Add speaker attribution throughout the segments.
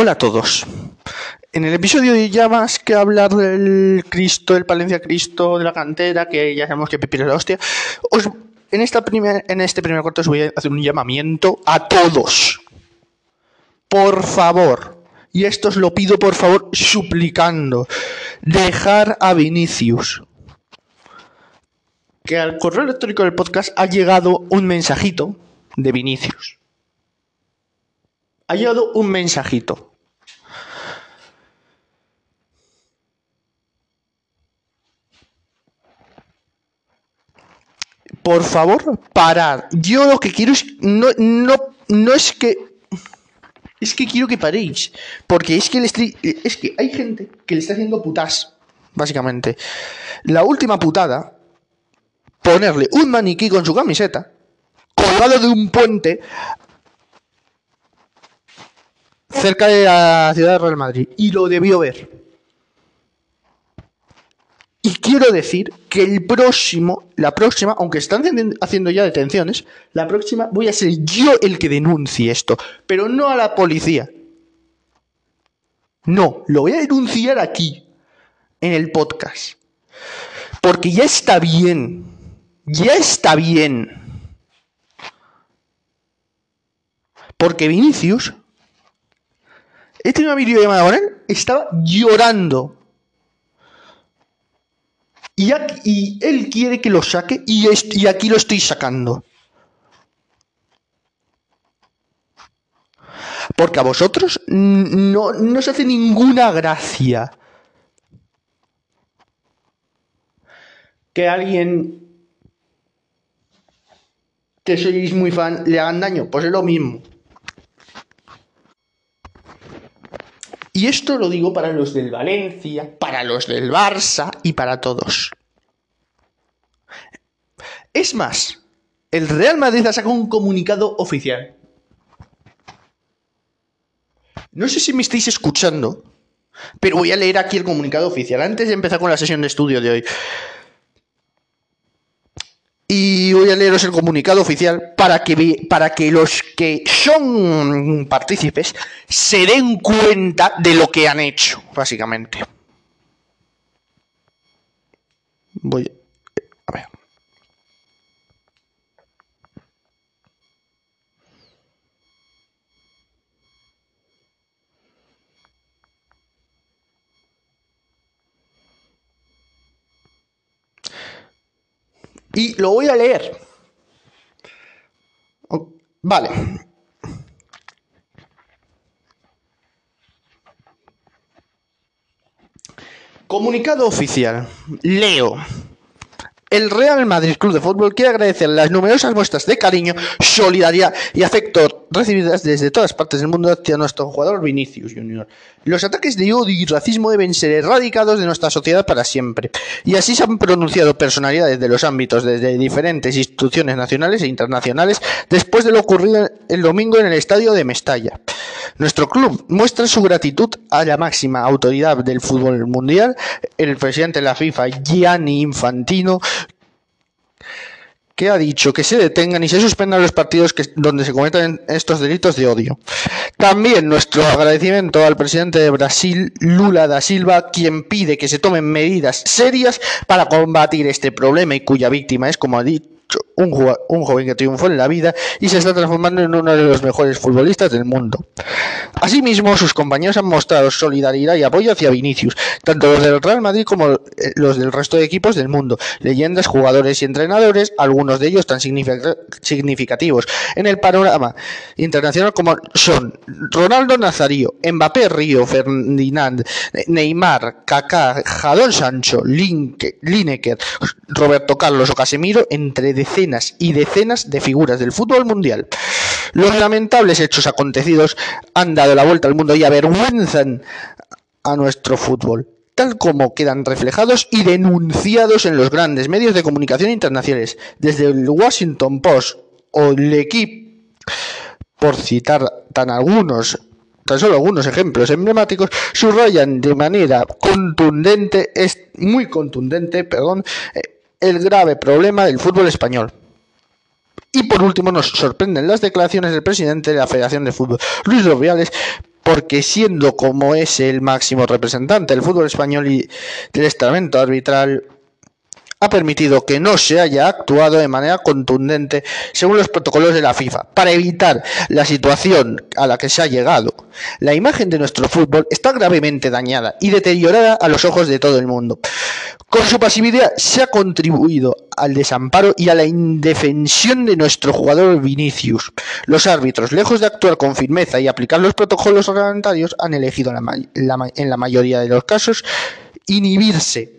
Speaker 1: Hola a todos. En el episodio de ya más que hablar del Cristo, del Palencia Cristo, de la cantera, que ya sabemos que Pepino es la hostia, os, en, esta primer, en este primer corte os voy a hacer un llamamiento a todos. Por favor, y esto os lo pido por favor suplicando, dejar a Vinicius. Que al correo electrónico del podcast ha llegado un mensajito de Vinicius. Ha llegado un mensajito. Por favor, parar. Yo lo que quiero es. No, no, no es que. Es que quiero que paréis. Porque es que, estoy, es que hay gente que le está haciendo putas. Básicamente. La última putada. Ponerle un maniquí con su camiseta. Colgado de un puente. Cerca de la ciudad de Real Madrid. Y lo debió ver. Y quiero decir que el próximo, la próxima, aunque están haciendo ya detenciones, la próxima voy a ser yo el que denuncie esto, pero no a la policía. No, lo voy a denunciar aquí, en el podcast. Porque ya está bien, ya está bien. Porque Vinicius, este una videollamada con él, estaba llorando y, él quiere que lo saque y, y aquí lo estoy sacando. Porque a vosotros no, no os hace ninguna gracia que alguien que sois muy fan le hagan daño. Pues es lo mismo. Y esto lo digo para los del Valencia, para los del Barça y para todos. Es más, el Real Madrid ha sacado un comunicado oficial. No sé si me estáis escuchando, pero voy a leer aquí el comunicado oficial antes de empezar con la sesión de estudio de hoy. Y voy a leeros el comunicado oficial para que, para que los que son partícipes se den cuenta de lo que han hecho, básicamente. Voy lo voy a leer. Vale. Comunicado oficial. Leo. El Real Madrid Club de Fútbol quiere agradecer las numerosas muestras de cariño, solidaridad y afecto recibidas desde todas partes del mundo hacia nuestro jugador Vinicius Junior. Los ataques de odio y racismo deben ser erradicados de nuestra sociedad para siempre. Y así se han pronunciado personalidades de los ámbitos desde diferentes instituciones nacionales e internacionales después de lo ocurrido el domingo en el estadio de Mestalla. Nuestro club muestra su gratitud a la máxima autoridad del fútbol mundial, el presidente de la FIFA, Gianni Infantino, que ha dicho que se detengan y se suspendan los partidos que, donde se cometen estos delitos de odio. También nuestro agradecimiento al presidente de Brasil, Lula da Silva, quien pide que se tomen medidas serias para combatir este problema y cuya víctima es, como ha dicho, un, un, joven que triunfó en la vida y se está transformando en uno de los mejores futbolistas del mundo. Asimismo, sus compañeros han mostrado solidaridad y apoyo hacia Vinicius, tanto los del Real Madrid como eh, los del resto de equipos del mundo, leyendas, jugadores y entrenadores, algunos de ellos tan significativos en el panorama internacional como son Ronaldo Nazario, Mbappé Río, Ferdinand, Neymar, Kaká, Jadon Sancho, Lineker, Roberto Carlos o Casemiro, entre decenas y decenas de figuras del fútbol mundial. Los lamentables hechos acontecidos han dado la vuelta al mundo y avergüenzan a nuestro fútbol, tal como quedan reflejados y denunciados en los grandes medios de comunicación internacionales, desde el Washington Post o el Equipo, por citar tan algunos tan solo algunos ejemplos emblemáticos, subrayan de manera contundente, es muy contundente, perdón, eh, el grave problema del fútbol español. Y por último nos sorprenden las declaraciones del presidente de la Federación de Fútbol, Luis Rubiales, porque siendo como es el máximo representante del fútbol español y del estamento arbitral, ha permitido que no se haya actuado de manera contundente según los protocolos de la FIFA para evitar la situación a la que se ha llegado. La imagen de nuestro fútbol está gravemente dañada y deteriorada a los ojos de todo el mundo. Con su pasividad se ha contribuido al desamparo y a la indefensión de nuestro jugador Vinicius. Los árbitros, lejos de actuar con firmeza y aplicar los protocolos reglamentarios, han elegido en la mayoría de los casos inhibirse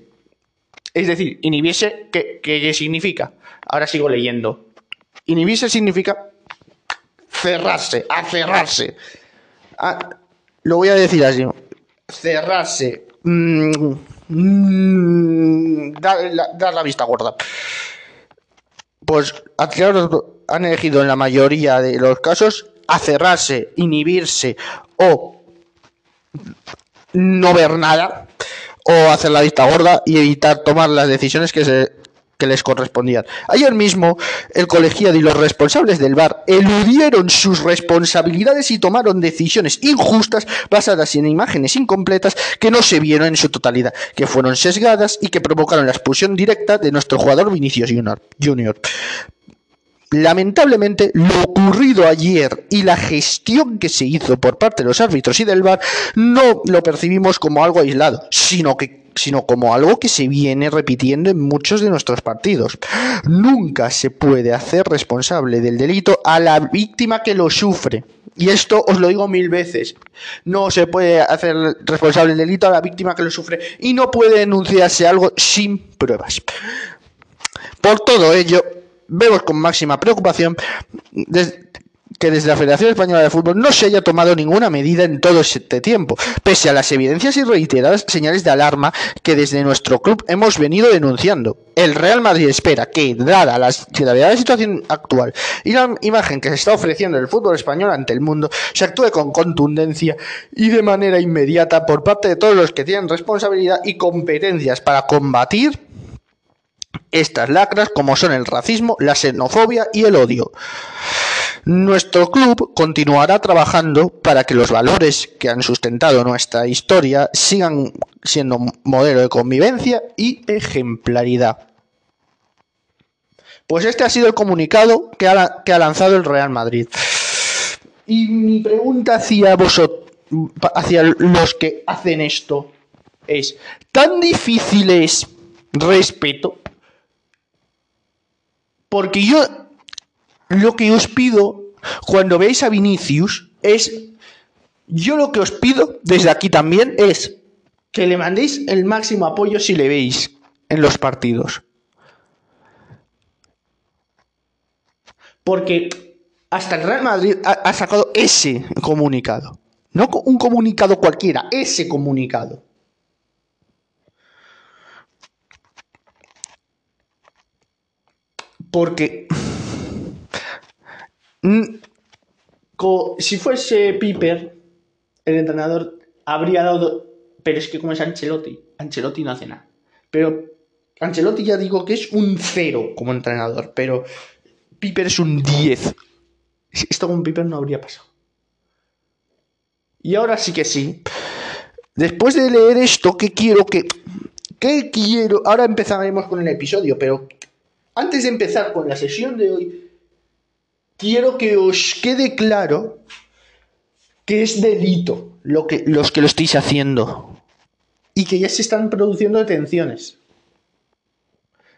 Speaker 1: es decir, inhibirse, ¿qué, significa? Ahora sigo leyendo. Inhibirse significa cerrarse, acerrarse. Ah, lo voy a decir así. Cerrarse. Mm, mm, dar, la, vista gorda. Pues han elegido en la mayoría de los casos acerrarse, inhibirse o no ver nada o hacer la vista gorda y evitar tomar las decisiones que, se, les correspondían. Ayer mismo, el colegiado y los responsables del bar eludieron sus responsabilidades y tomaron decisiones injustas basadas en imágenes incompletas que no se vieron en su totalidad, que fueron sesgadas y que provocaron la expulsión directa de nuestro jugador Vinicius Junior. Lamentablemente, lo ocurrido ayer y la gestión que se hizo por parte de los árbitros y del VAR no lo percibimos como algo aislado, sino que sino como algo que se viene repitiendo en muchos de nuestros partidos. Nunca se puede hacer responsable del delito a la víctima que lo sufre. Y esto os lo digo mil veces. No se puede hacer responsable del delito a la víctima que lo sufre y no puede denunciarse algo sin pruebas. Por todo ello, vemos con máxima preocupación que desde la Federación Española de Fútbol no se haya tomado ninguna medida en todo este tiempo, pese a las evidencias y reiteradas señales de alarma que desde nuestro club hemos venido denunciando. El Real Madrid espera que, dada la gravedad de la situación actual y la imagen que se está ofreciendo el fútbol español ante el mundo, se actúe con contundencia y de manera inmediata por parte de todos los que tienen responsabilidad y competencias para combatir estas lacras como son el racismo, la xenofobia y el odio. Nuestro club continuará trabajando para que los valores que han sustentado nuestra historia sigan siendo modelo de convivencia y ejemplaridad. Pues este ha sido el comunicado que ha, que ha lanzado el Real Madrid. Y mi pregunta hacia vosotros, hacia los que hacen esto, es, ¿tan difícil es respeto? Porque yo lo que os pido cuando veis a Vinicius es, yo lo que os pido desde aquí también es que le mandéis el máximo apoyo si le veis en los partidos. Porque hasta el Real Madrid ha, sacado ese comunicado. No un comunicado cualquiera, ese comunicado. Porque si fuese Piper, el entrenador habría dado. Pero es que como es Ancelotti, Ancelotti no hace nada. Pero Ancelotti ya digo que es un cero como entrenador, pero Piper es un 10. Esto con Piper no habría pasado. Y ahora sí que sí. Después de leer esto, ¿qué quiero que... ¿Qué quiero? Ahora empezaremos con el episodio, pero antes de empezar con la sesión de hoy, quiero que os quede claro que es delito lo que, los que lo estéis haciendo y que ya se están produciendo detenciones.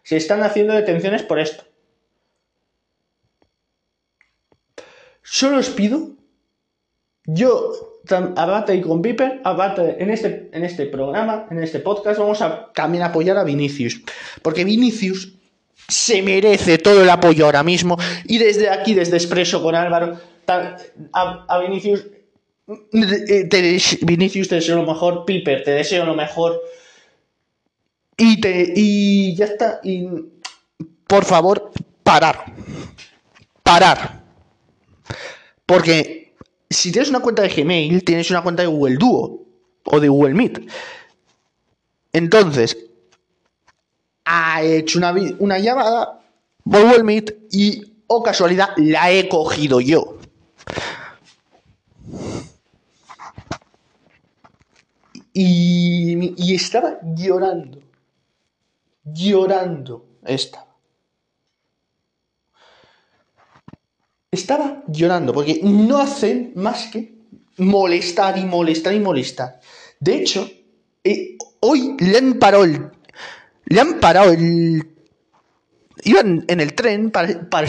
Speaker 1: Se están haciendo detenciones por esto. Solo os pido, yo, Abate y con Viper, Abate en este, en este programa, en este podcast, vamos a también apoyar a Vinicius. Porque Vinicius se merece todo el apoyo ahora mismo. Y desde aquí, desde Expreso con Álvaro, a, Vinicius, eh, te, Vinicius te deseo lo mejor, Piper te deseo lo mejor. Y, te, y ya está. Y por favor, parar. Parar. Porque si tienes una cuenta de Gmail, tienes una cuenta de Google Duo o de Google Meet. Entonces, ha hecho una, una llamada Google Meet y, oh casualidad, la he cogido yo. y, y estaba llorando. Llorando estaba. Estaba llorando porque no hacen más que molestar y molestar y molestar. De hecho, eh, hoy le han parado el. Le han parado el. Iban en el tren para, para,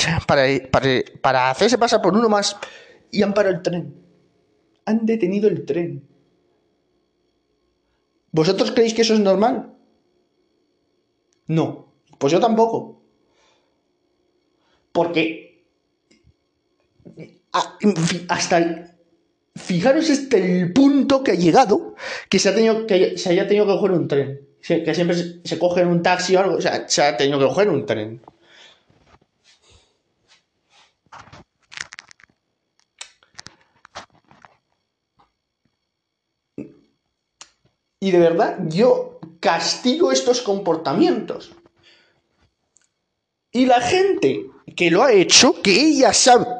Speaker 1: para, hacerse pasar por uno más y han parado el tren. Han detenido el tren. ¿Vosotros creéis que eso es normal? No. Pues yo tampoco. Porque hasta fijaros este el punto que ha llegado que se ha tenido que se haya tenido que coger un tren que siempre se coge un taxi o algo o sea se ha tenido que coger un tren y de verdad yo castigo estos comportamientos y la gente que lo ha hecho que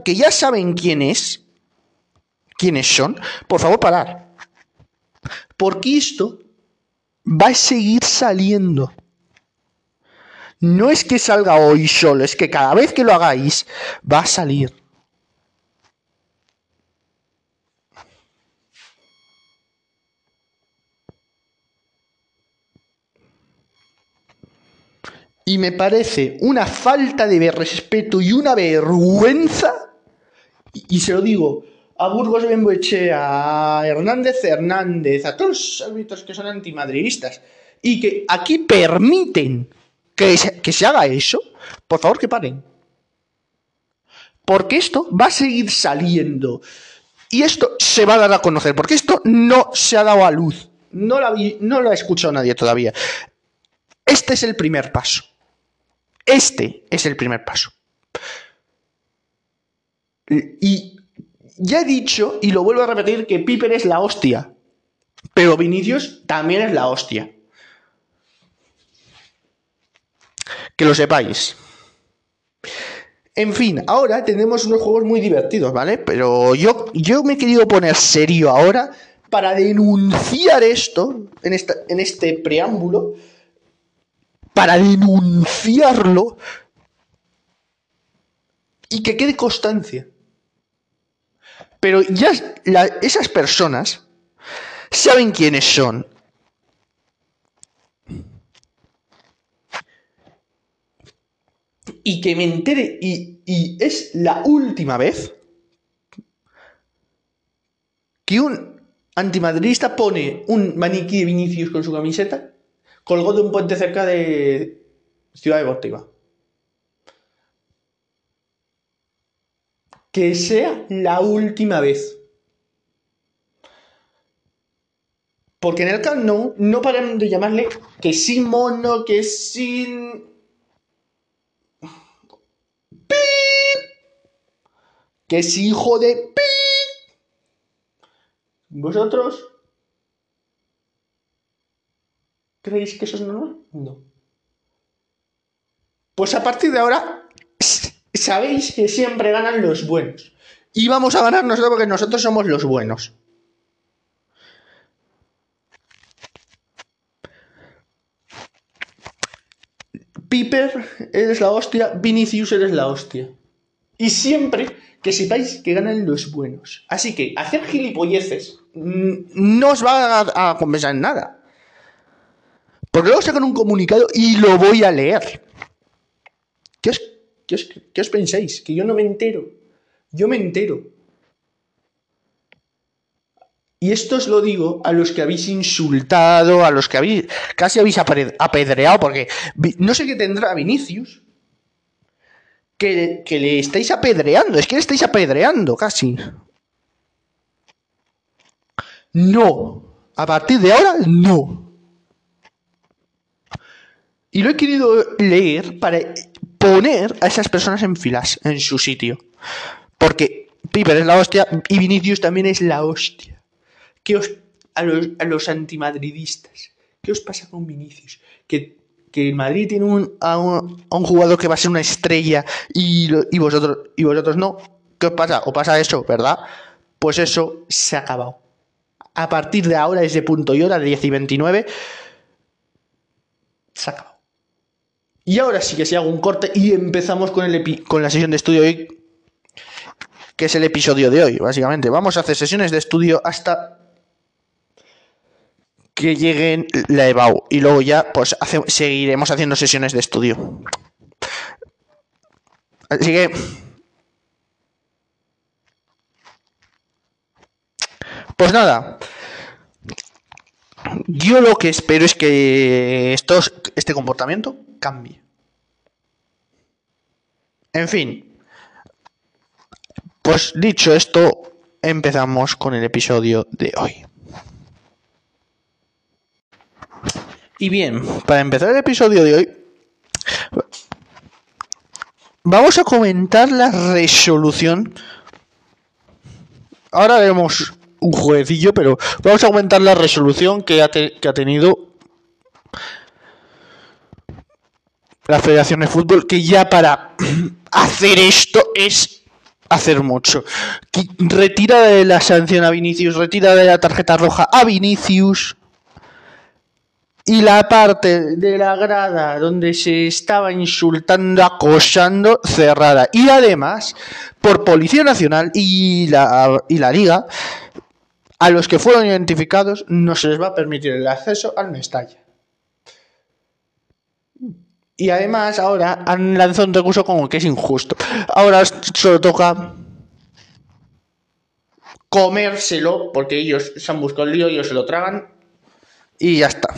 Speaker 1: que ya saben quién es quiénes son, por favor parar. Porque esto va a seguir saliendo. No es que salga hoy solo, es que cada vez que lo hagáis va a salir. Y me parece una falta de respeto y una vergüenza, y se lo digo a Burgos Benboechea, a Hernández Hernández, a todos los árbitros que son antimadridistas y que aquí permiten que se, que se haga eso, por favor que paren. Porque esto va a seguir saliendo. Y esto se va a dar a conocer, porque esto no se ha dado a luz. No lo, no lo ha escuchado nadie todavía. Este es el primer paso. Este es el primer paso. Y ya he dicho, y lo vuelvo a repetir, que Piper es la hostia. Pero Vinicius también es la hostia. Que lo sepáis. En fin, ahora tenemos unos juegos muy divertidos, ¿vale? Pero yo, yo me he querido poner serio ahora para denunciar esto en, en este preámbulo. Para denunciarlo y que quede constancia. Pero ya esas personas saben quiénes son. Y que me entere, y, es la última vez que un antimadridista pone un maniquí de Vinicius con su camiseta colgado de un puente cerca de Ciudad Deportiva. Que sea la última vez. Porque en el Camp no, no paran de llamarle que sin mono, que sin... ¡Pip! Que es hijo de... ¡Pip! ¿Vosotros? ¿Creéis que eso es normal? No. Pues a partir de ahora sabéis que siempre ganan los buenos. Y vamos a ganar nosotros porque nosotros somos los buenos. Piper eres la hostia, Vinicius eres la hostia. Y siempre que sepáis que ganan los buenos. Así que hacer gilipolleces no os va a, compensar en nada. Porque luego sacan un comunicado y lo voy a leer. ¿Qué os ¿Qué os, pensáis? Que yo no me entero. Yo me entero. Y esto os lo digo a los que habéis insultado, a los que habéis casi habéis apedreado, porque no sé qué tendrá Vinicius, que, le estáis apedreando, es que le estáis apedreando casi. No, a partir de ahora no. Y lo he querido leer para poner a esas personas en filas, en su sitio. Porque Piper es la hostia y Vinicius también es la hostia. ¿Qué os, a, los, antimadridistas, ¿qué os pasa con Vinicius? Que, que Madrid tiene un, a, un, jugador que va a ser una estrella y, y, vosotros, y vosotros no. ¿Qué os pasa? O pasa eso, ¿verdad? Pues eso se ha acabado. a partir de ahora, ese punto y hora, de 10 y 29, se acabó. Y ahora sí que si hago un corte y empezamos con, el con la sesión de estudio hoy, que es el episodio de hoy, básicamente. Vamos a hacer sesiones de estudio hasta que lleguen la EBAU y luego ya pues seguiremos haciendo sesiones de estudio. Así que Pues nada. Yo lo que espero es que estos, este comportamiento cambie. En fin. Pues dicho esto, empezamos con el episodio de hoy. Y bien, para empezar el episodio de hoy, vamos a comentar la resolución. Ahora vemos un jueguecillo, pero vamos a aumentar la resolución que ha, que ha tenido la Federación de Fútbol, que ya para hacer esto es hacer mucho. Retira de la sanción a Vinicius, retira de la tarjeta roja a Vinicius. Y la parte de la grada donde se estaba insultando, acosando, cerrada. Y además, por Policía Nacional y la, y la Liga, a los que fueron identificados no se les va a permitir el acceso al Mestalla. Y además ahora han lanzado un recurso como que es injusto. Ahora solo toca comérselo, porque ellos se han buscado el lío, ellos se lo tragan y ya está.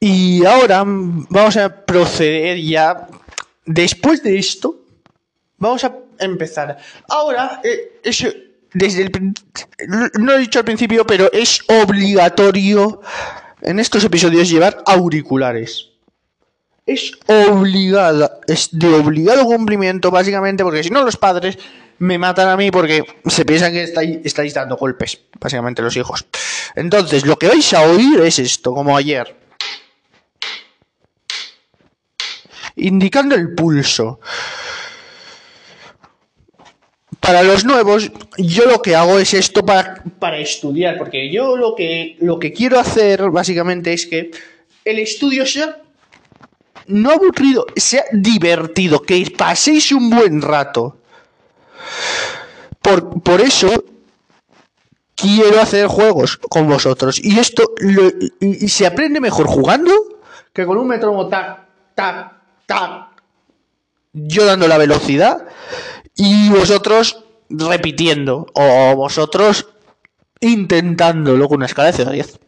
Speaker 1: Y ahora vamos a proceder ya. Después de esto, vamos a empezar. Ahora, eh, desde el no he dicho al principio, pero es obligatorio en estos episodios llevar auriculares. Es obligada, es de obligado cumplimiento, básicamente, porque si no los padres me matan a mí porque se piensan que estáis, estáis dando golpes, básicamente los hijos. Entonces, lo que vais a oír es esto, como ayer. Indicando el pulso. Para los nuevos, yo lo que hago es esto para, para estudiar, porque yo lo que, lo que quiero hacer básicamente es que el estudio sea no aburrido, sea divertido, que paséis un buen rato. Por, por eso quiero hacer juegos con vosotros. Y esto y se aprende mejor jugando que con un metrónomo tac, tac, tac. Yo dando la velocidad y vosotros repitiendo o vosotros intentándolo con una escala de 0 a 10.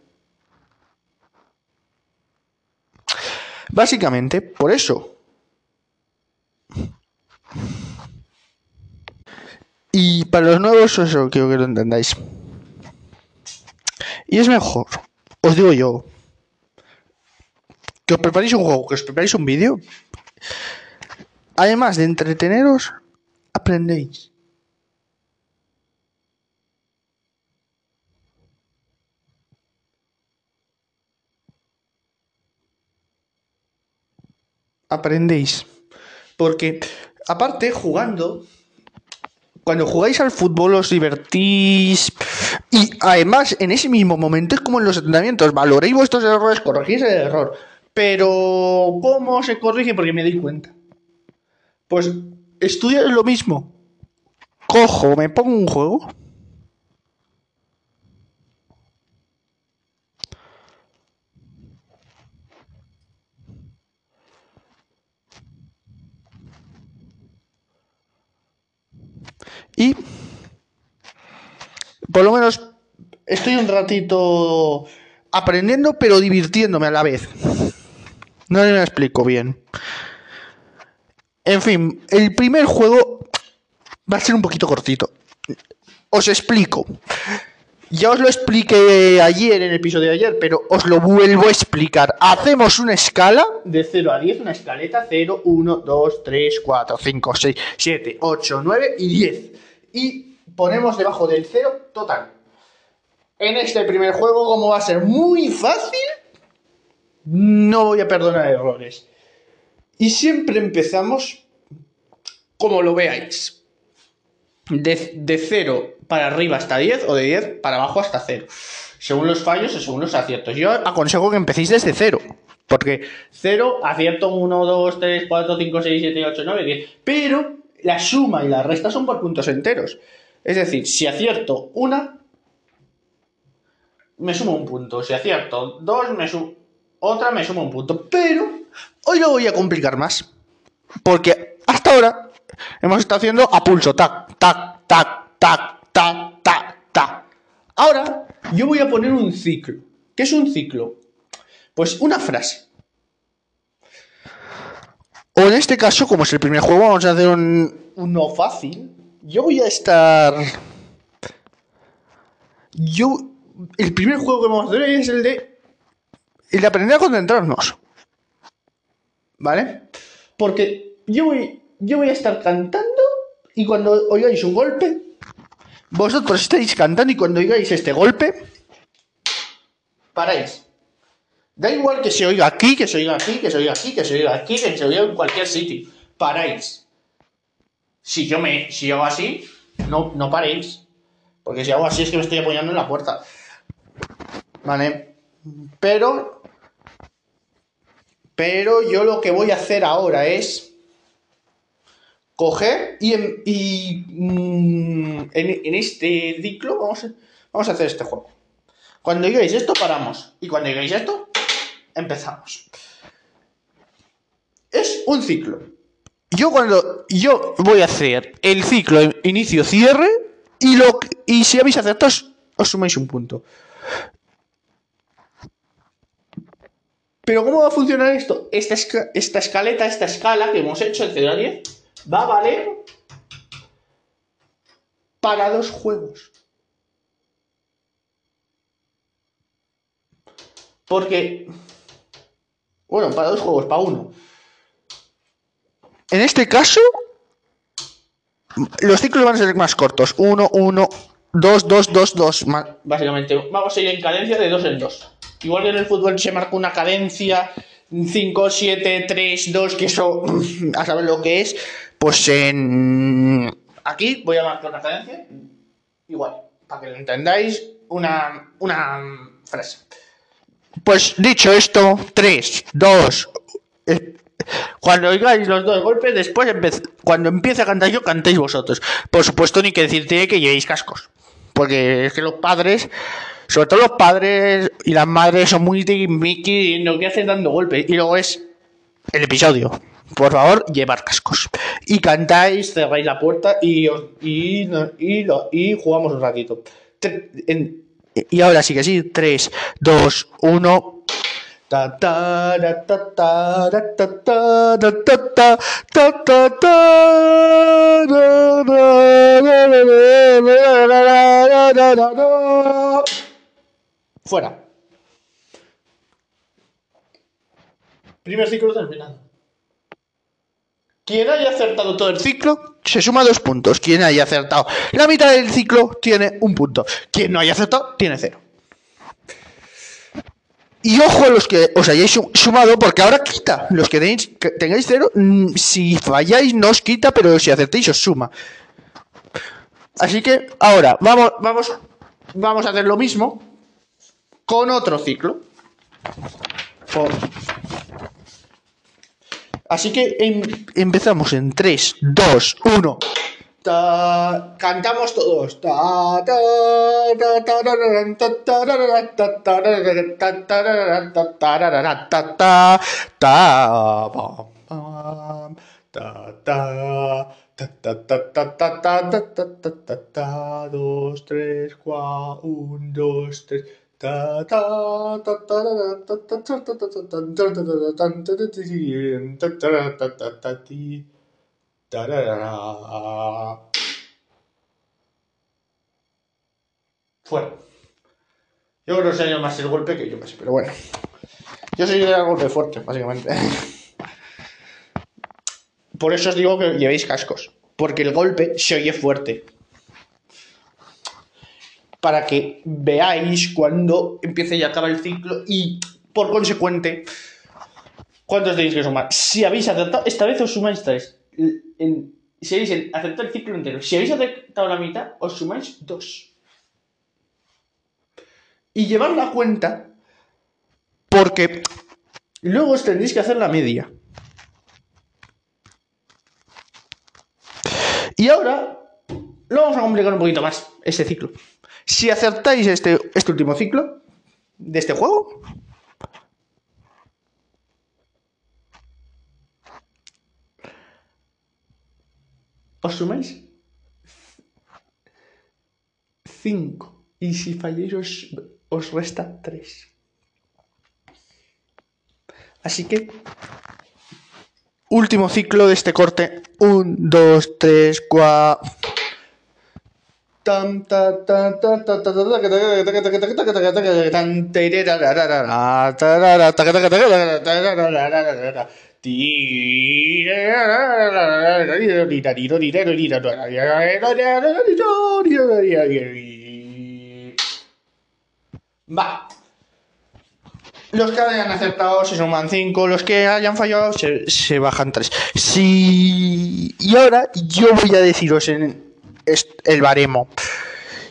Speaker 1: Básicamente, por eso. Y para los nuevos, eso quiero que lo entendáis. Y es mejor, os digo yo, que os preparéis un juego, que os preparéis un vídeo. Además de entreteneros, aprendéis. Aprendéis. Porque, aparte, jugando, cuando jugáis al fútbol os divertís y además en ese mismo momento es como en los entrenamientos, valoréis vuestros errores, corregís el error. Pero, ¿cómo se corrige? Porque me doy cuenta. Pues estudia lo mismo. Cojo, me pongo un juego. Y por lo menos estoy un ratito aprendiendo, pero divirtiéndome a la vez. No me explico bien. En fin, el primer juego va a ser un poquito cortito. Os explico. Ya os lo expliqué ayer en el episodio de ayer, pero os lo vuelvo a explicar. Hacemos una escala de 0 a 10, una escaleta 0, 1, 2, 3, 4, 5, 6, 7, 8, 9 y 10. Y ponemos debajo del 0 total. En este primer juego, como va a ser muy fácil, no voy a perdonar errores. Y siempre empezamos como lo veáis. de, de 0 para arriba hasta 10 o de 10 para abajo hasta 0. Según los fallos o según los aciertos. Yo aconsejo que empecéis desde 0. Porque 0, acierto 1, 2, 3, 4, 5, 6, 7, 8, 9, 10. Pero la suma y la resta son por puntos enteros. Es decir, si acierto una, me sumo un punto. Si acierto dos, me sumo otra, me sumo un punto. Pero hoy lo voy a complicar más. Porque hasta ahora hemos estado haciendo a pulso, tac, tac, tac, tac, tac, tac, tac. Ahora yo voy a poner un ciclo. ¿Qué es un ciclo? Pues una frase. O en este caso, como es el primer juego, vamos a hacer un, uno fácil. Yo voy a estar. Yo. El primer juego que vamos a hacer es el de. El de aprender a concentrarnos. ¿Vale? Porque yo voy. Yo voy a estar cantando. Y cuando oigáis un golpe. Vosotros estáis cantando y cuando oigáis este golpe. Paráis. Da igual que se oiga aquí, que se oiga aquí, que se oiga aquí, que se oiga aquí, que se oiga en cualquier sitio. Paráis. Si yo me, si hago así, no, no paréis. Porque si hago así es que me estoy apoyando en la puerta. Vale. Pero. Pero yo lo que voy a hacer ahora es. Coger y, en, y mm, en, este ciclo vamos a, hacer este juego. Cuando digáis esto, paramos. Y cuando digáis esto, empezamos. Es un ciclo. Yo cuando yo voy a hacer el ciclo inicio cierre y lo y si habéis acertado os sumáis un punto. Pero ¿cómo va a funcionar esto? Esta, esta escaleta, esta escala que hemos hecho, el 0 a 10, va a valer para dos juegos. Porque bueno, para dos juegos, para uno. En este caso, los ciclos van a ser más cortos. Uno, uno, dos, dos, dos, dos. Básicamente, vamos a ir en cadencia de dos en dos. Igual que en el fútbol se marca una cadencia 5, 7, 3, 2, que eso a saber lo que es. Pues en. Aquí voy a marcar una cadencia. Igual, para que lo entendáis, una, una frase. Pues dicho esto, 3, 2. Cuando oigáis los dos golpes, después cuando empiece a cantar yo, cantéis vosotros. Por supuesto, ni que decirte que llevéis cascos. Porque es que los padres, sobre todo los padres y las madres, son muy Mickey lo que hacen dando golpes. Y luego es el episodio. Por favor, llevar cascos. Y cantáis, cerráis la puerta y, y, y, y jugamos un ratito. En, y ahora sí que sí, 3, 2, 1. Fuera. Primer ciclo terminado. Quien haya acertado todo el ciclo se suma dos puntos. Quien haya acertado la mitad del ciclo tiene un punto. Quien no haya acertado tiene cero. Y ojo a los que os hayáis sumado, porque ahora quita. Los que, tengáis cero, mm, si falláis no os quita, pero si acertéis os suma. Así que ahora vamos, vamos, vamos a hacer lo mismo con otro ciclo. Así que em, empezamos en 3, 2, 1. cantamos todos. Dos, tres, cuatro, un, dos, tres. Fuera. Yo creo que más el golpe que yo pero bueno. Yo soy de golpe fuerte, básicamente. Por eso os digo que llevéis cascos. Porque el golpe se oye fuerte para que veáis cuando empiece y acaba el ciclo y, por consecuente, cuántos tenéis que sumar. Si habéis acertado, esta vez os sumáis tres. En, Si habéis aceptado el ciclo entero. Si habéis aceptado la mitad, os sumáis dos. Y llevar la cuenta, porque luego os tendréis que hacer la media. Y ahora lo vamos a complicar un poquito más, este ciclo. Si acertáis este, este último ciclo de este juego, os sumáis 5. Y si falláis os, os resta 3. Así que, último ciclo de este corte. 1, 2, 3, 4. Va. Los que hayan acertado se suman 5, los que hayan fallado se, bajan 3. Si... Y ahora yo voy a deciros en el baremo.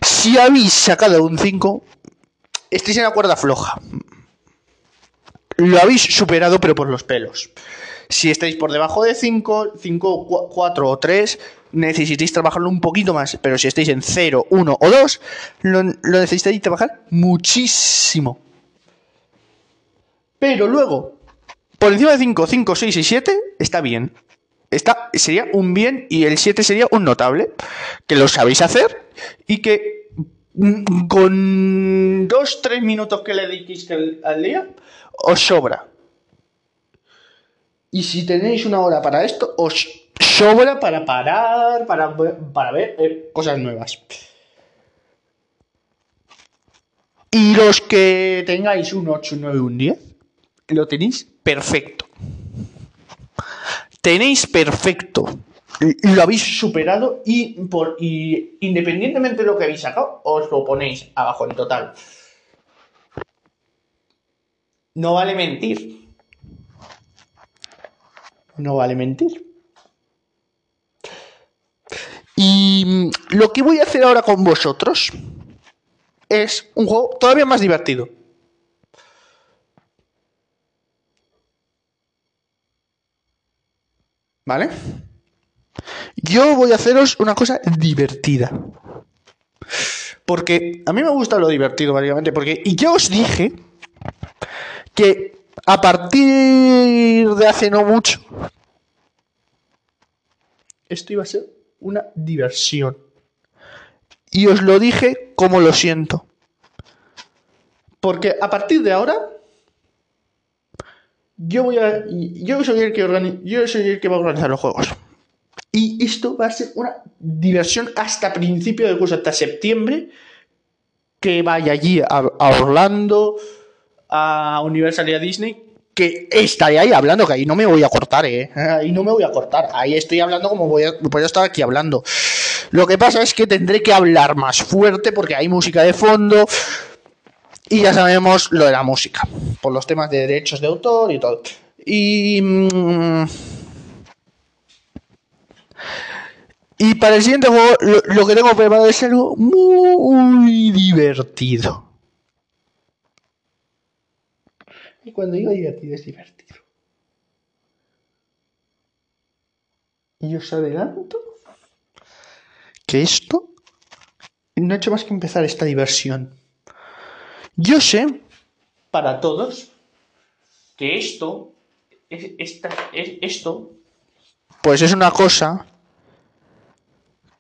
Speaker 1: Si habéis sacado un 5, estáis en la cuerda floja. Lo habéis superado, pero por los pelos. Si estáis por debajo de 5, 5, 4 o 3, necesitáis trabajarlo un poquito más. Pero si estáis en 0, 1 o 2, lo, lo necesitáis trabajar muchísimo. Pero luego, por encima de 5, 5, 6 y 7, está bien. Está, sería un bien y el 7 sería un notable. Que lo sabéis hacer y que mm, con 2-3 minutos que le dediquéis al día, os sobra. Y si tenéis una hora para esto, os sobra para parar, para, para ver eh, cosas nuevas. Y los que tengáis un 8, 9, un 10, lo tenéis perfecto. Tenéis perfecto. Y lo habéis superado y, por, y independientemente de lo que habéis sacado, os lo ponéis abajo en total. No vale mentir. No vale mentir. Y lo que voy a hacer ahora con vosotros es un juego todavía más divertido. ¿Vale? Yo voy a haceros una cosa divertida. Porque a mí me gusta lo divertido, básicamente. Porque, y yo os dije que a partir de hace no mucho, esto iba a ser una diversión. Y os lo dije como lo siento. Porque a partir de ahora yo voy a. Yo soy el que Yo soy el que va a organizar los juegos. Y esto va a ser una diversión hasta principio de curso, hasta septiembre. Que vaya allí a, Orlando, a Universal y a Disney. Que estaré ahí hablando, que ahí no me voy a cortar, eh. Ahí no me voy a cortar. Ahí estoy hablando como voy a, voy a estar aquí hablando. Lo que pasa es que tendré que hablar más fuerte porque hay música de fondo y ya sabemos lo de la música, por los temas de derechos de autor y todo. Y. Mm, y para el siguiente juego, lo, que tengo preparado es algo muy divertido. Y cuando digo divertido, es divertido. Y os adelanto que esto no ha hecho más que empezar esta diversión. Yo sé, para todos, que esto, es, esta, es, esto, pues es una cosa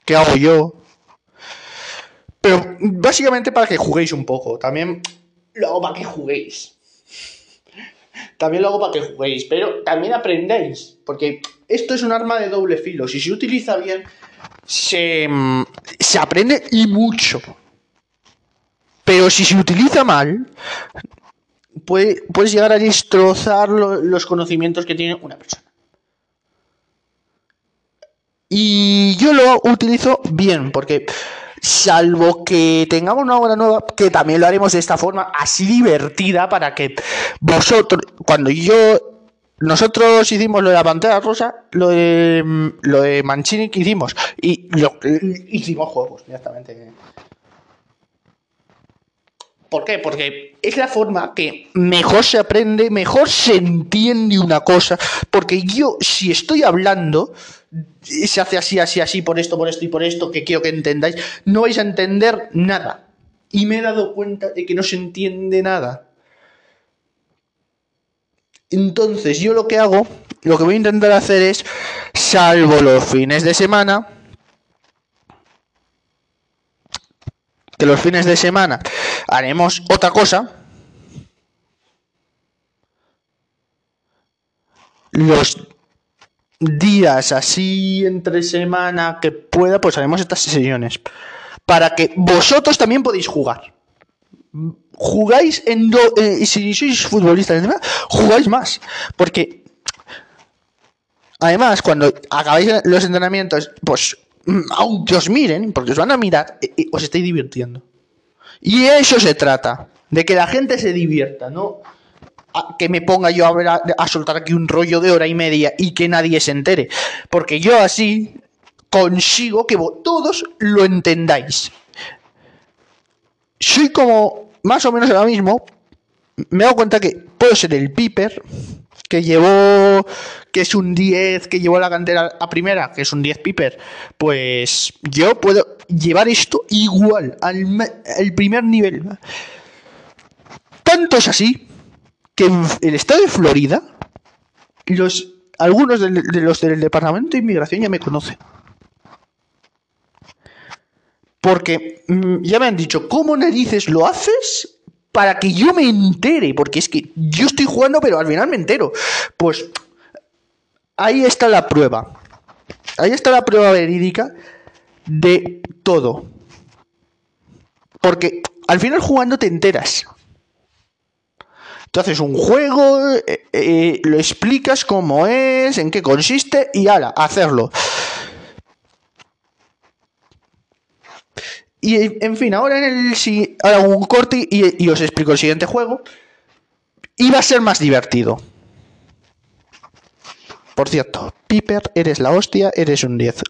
Speaker 1: que hago yo, pero básicamente para que juguéis un poco. También lo hago para que juguéis. También lo hago para que juguéis, pero también aprendéis, porque esto es un arma de doble filo. Si se utiliza bien, se, se aprende y mucho. Pero si se utiliza mal, puedes llegar a destrozar los conocimientos que tiene una persona. Y yo lo utilizo bien, porque salvo que tengamos una obra nueva, que también lo haremos de esta forma, así divertida, para que vosotros, cuando yo nosotros hicimos lo de la pantera rosa, lo de, lo de Mancini que hicimos, y lo, hicimos juegos, directamente. ¿Por qué? Porque es la forma que mejor se aprende, mejor se entiende una cosa. Porque yo, si estoy hablando, se hace así, así, así, por esto, por esto y por esto, que quiero que entendáis, no vais a entender nada. Y me he dado cuenta de que no se entiende nada. Entonces, yo lo que hago, lo que voy a intentar hacer es, salvo los fines de semana, que los fines de semana haremos otra cosa. Los días así entre semana que pueda, pues haremos estas sesiones. Para que vosotros también podéis jugar. Jugáis en do, eh, si sois futbolistas, jugáis más. Porque además, cuando acabáis los entrenamientos, pues aunque os miren, porque os van a mirar, eh, eh, os estáis divirtiendo. Y eso se trata, de que la gente se divierta, no que me ponga yo a, ver a, soltar aquí un rollo de hora y media y que nadie se entere. Porque yo así consigo que todos lo entendáis. Soy como más o menos ahora mismo. Me he dado cuenta que puedo ser el Piper, que llevó, que es un 10, que llevó la cantera a primera, que es un 10 Piper. Pues yo puedo llevar esto igual, al, primer nivel. Tanto es así que en el estado de Florida, los, algunos de, los del Departamento de Inmigración ya me conocen. Porque mm, ya me han dicho, ¿cómo narices lo haces para que yo me entere? Porque es que yo estoy jugando, pero al final me entero. Pues ahí está la prueba. Ahí está la prueba verídica de todo. Porque al final jugando te enteras. Tú haces un juego, eh, eh, lo explicas cómo es, en qué consiste y ala, hacerlo. Y en fin, ahora en el si hago un corte y, y, os explico el siguiente juego. Y va a ser más divertido. Por cierto, Piper, eres la hostia, eres un 10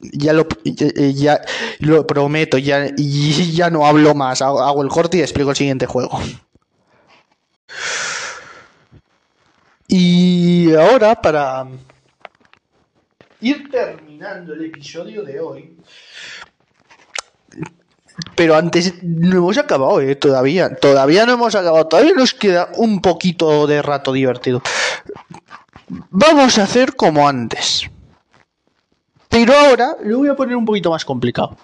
Speaker 1: ya lo, ya, lo prometo, ya, ya no hablo más, hago, el corte y explico el siguiente juego. Y ahora, para ir terminando el episodio de hoy, pero antes no hemos acabado, ¿eh? Todavía, todavía no hemos acabado, todavía nos queda un poquito de rato divertido. Vamos a hacer como antes. Pero ahora lo voy a poner un poquito más complicado.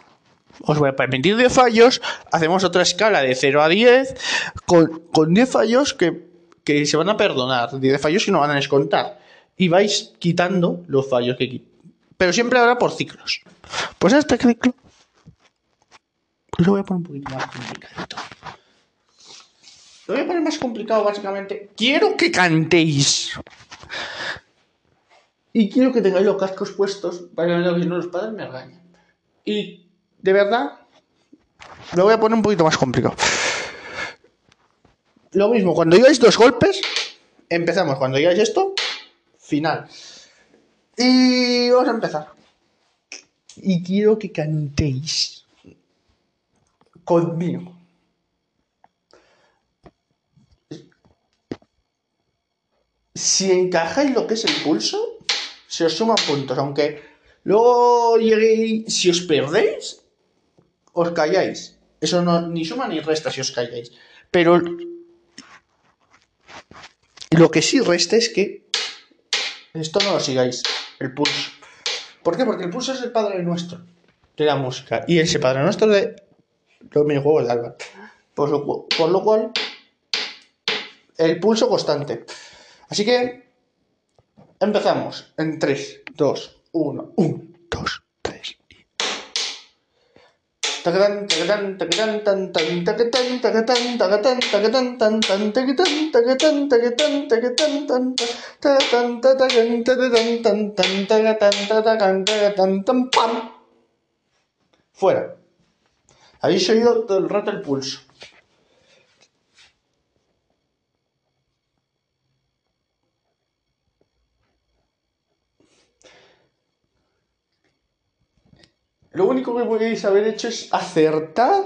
Speaker 1: Os voy a permitir 10 fallos, hacemos otra escala de 0 a 10 con, con 10 fallos que, que, se van a perdonar, 10 fallos que no van a descontar. Y vais quitando los fallos que Pero siempre habrá por ciclos. Pues este ciclo lo voy a poner un poquito más complicado. Lo voy a poner más complicado básicamente. Quiero que cantéis. Y quiero que tengáis los cascos puestos para que no los padres me regañen. Y de verdad, lo voy a poner un poquito más complicado. Lo mismo, cuando digáis dos golpes, empezamos. Cuando digáis esto, final. Y vamos a empezar. Y quiero que cantéis conmigo. Si encajáis lo que es el pulso, se os suman puntos, aunque luego lleguéis, si os perdéis, os calláis. Eso no, ni suma ni resta si os calláis. Pero lo que sí resta es que esto no lo sigáis, el pulso. ¿Por qué? Porque el pulso es el padre nuestro de la música y ese padre nuestro de los minijuegos de Albert. Por lo, por lo cual, el pulso constante. Así que Empezamos en 3, 2, 1, 1, 2, 3 y... Fuera. Habéis oído todo el rato el pulso. Lo único que podéis haber hecho es acertar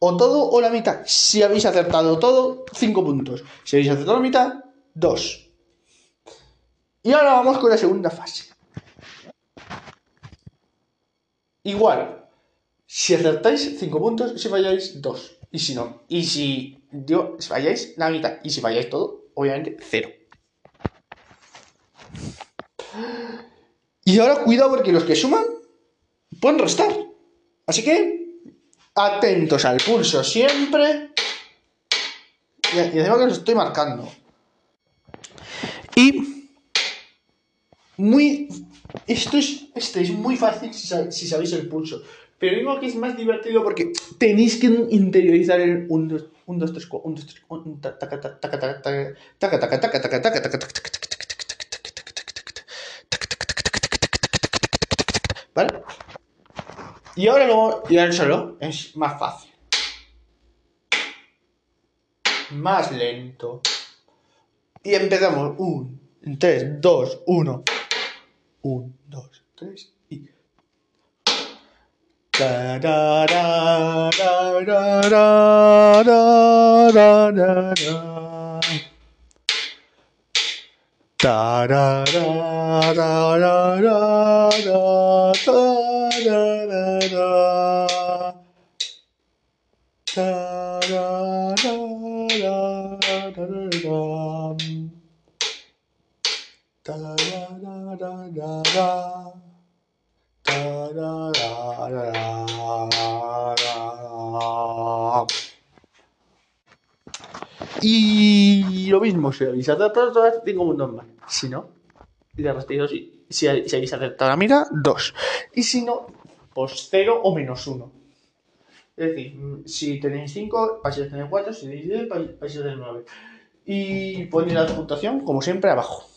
Speaker 1: o todo o la mitad. Si habéis acertado todo, 5 puntos. Si habéis acertado la mitad, 2. Y ahora vamos con la segunda fase. Igual, si acertáis 5 puntos, si falláis 2. Y si no, y si, falláis la mitad, y si falláis todo, obviamente 0. Y ahora cuidado porque los que suman pueden restar. Así que atentos al pulso siempre. Y, encima que os estoy marcando. Y muy. Esto es, esto es muy fácil si, sabéis el pulso. Pero digo que es más divertido porque tenéis que interiorizar el 1, 2, 3, 4, 1, 2, 3, 4, ¿Vale? Y ahora luego, y ahora solo es más fácil. Más lento. Y empezamos. 1, 3, 2, 1. 1, 2, 3 y. Y lo mismo, si habéis acertado todas, tengo un dos más. Si no, le restéis dos. Y si, habéis acertado la mira, dos. Y si no, pues cero o menos uno. Es decir, si tenéis cinco, vais a tener cuatro. Si tenéis diez, vais a tener nueve. Y ponéis la puntuación, como siempre, abajo.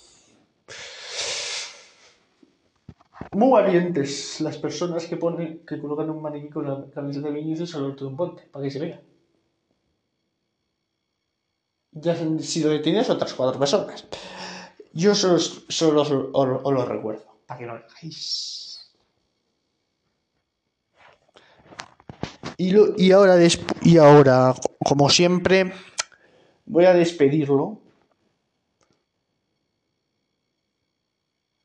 Speaker 1: Muy valientes las personas que ponen, que colocan un maniquí con la camiseta de Vinicius al otro de un ponte, para que se vea ya han sido detenidas otras cuatro personas. Yo solo, solo, os, lo recuerdo, para que no lo hagáis. Y, y, ahora, y ahora, como siempre, voy a despedirlo.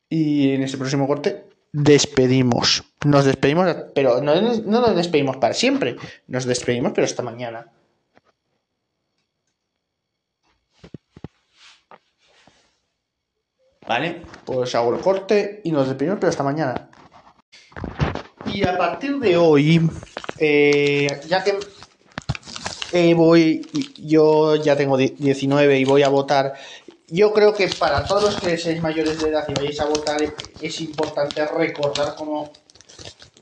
Speaker 1: Y en este próximo corte despedimos. Nos despedimos, pero no, no nos despedimos para siempre. Nos despedimos, pero hasta mañana. ¿Vale? Pues hago el corte y nos despedimos, pero hasta mañana. Y a partir de hoy, eh, ya que eh, voy, yo ya tengo 19 y voy a votar, yo creo que para todos los que seáis mayores de edad y vayáis a votar es importante recordar cómo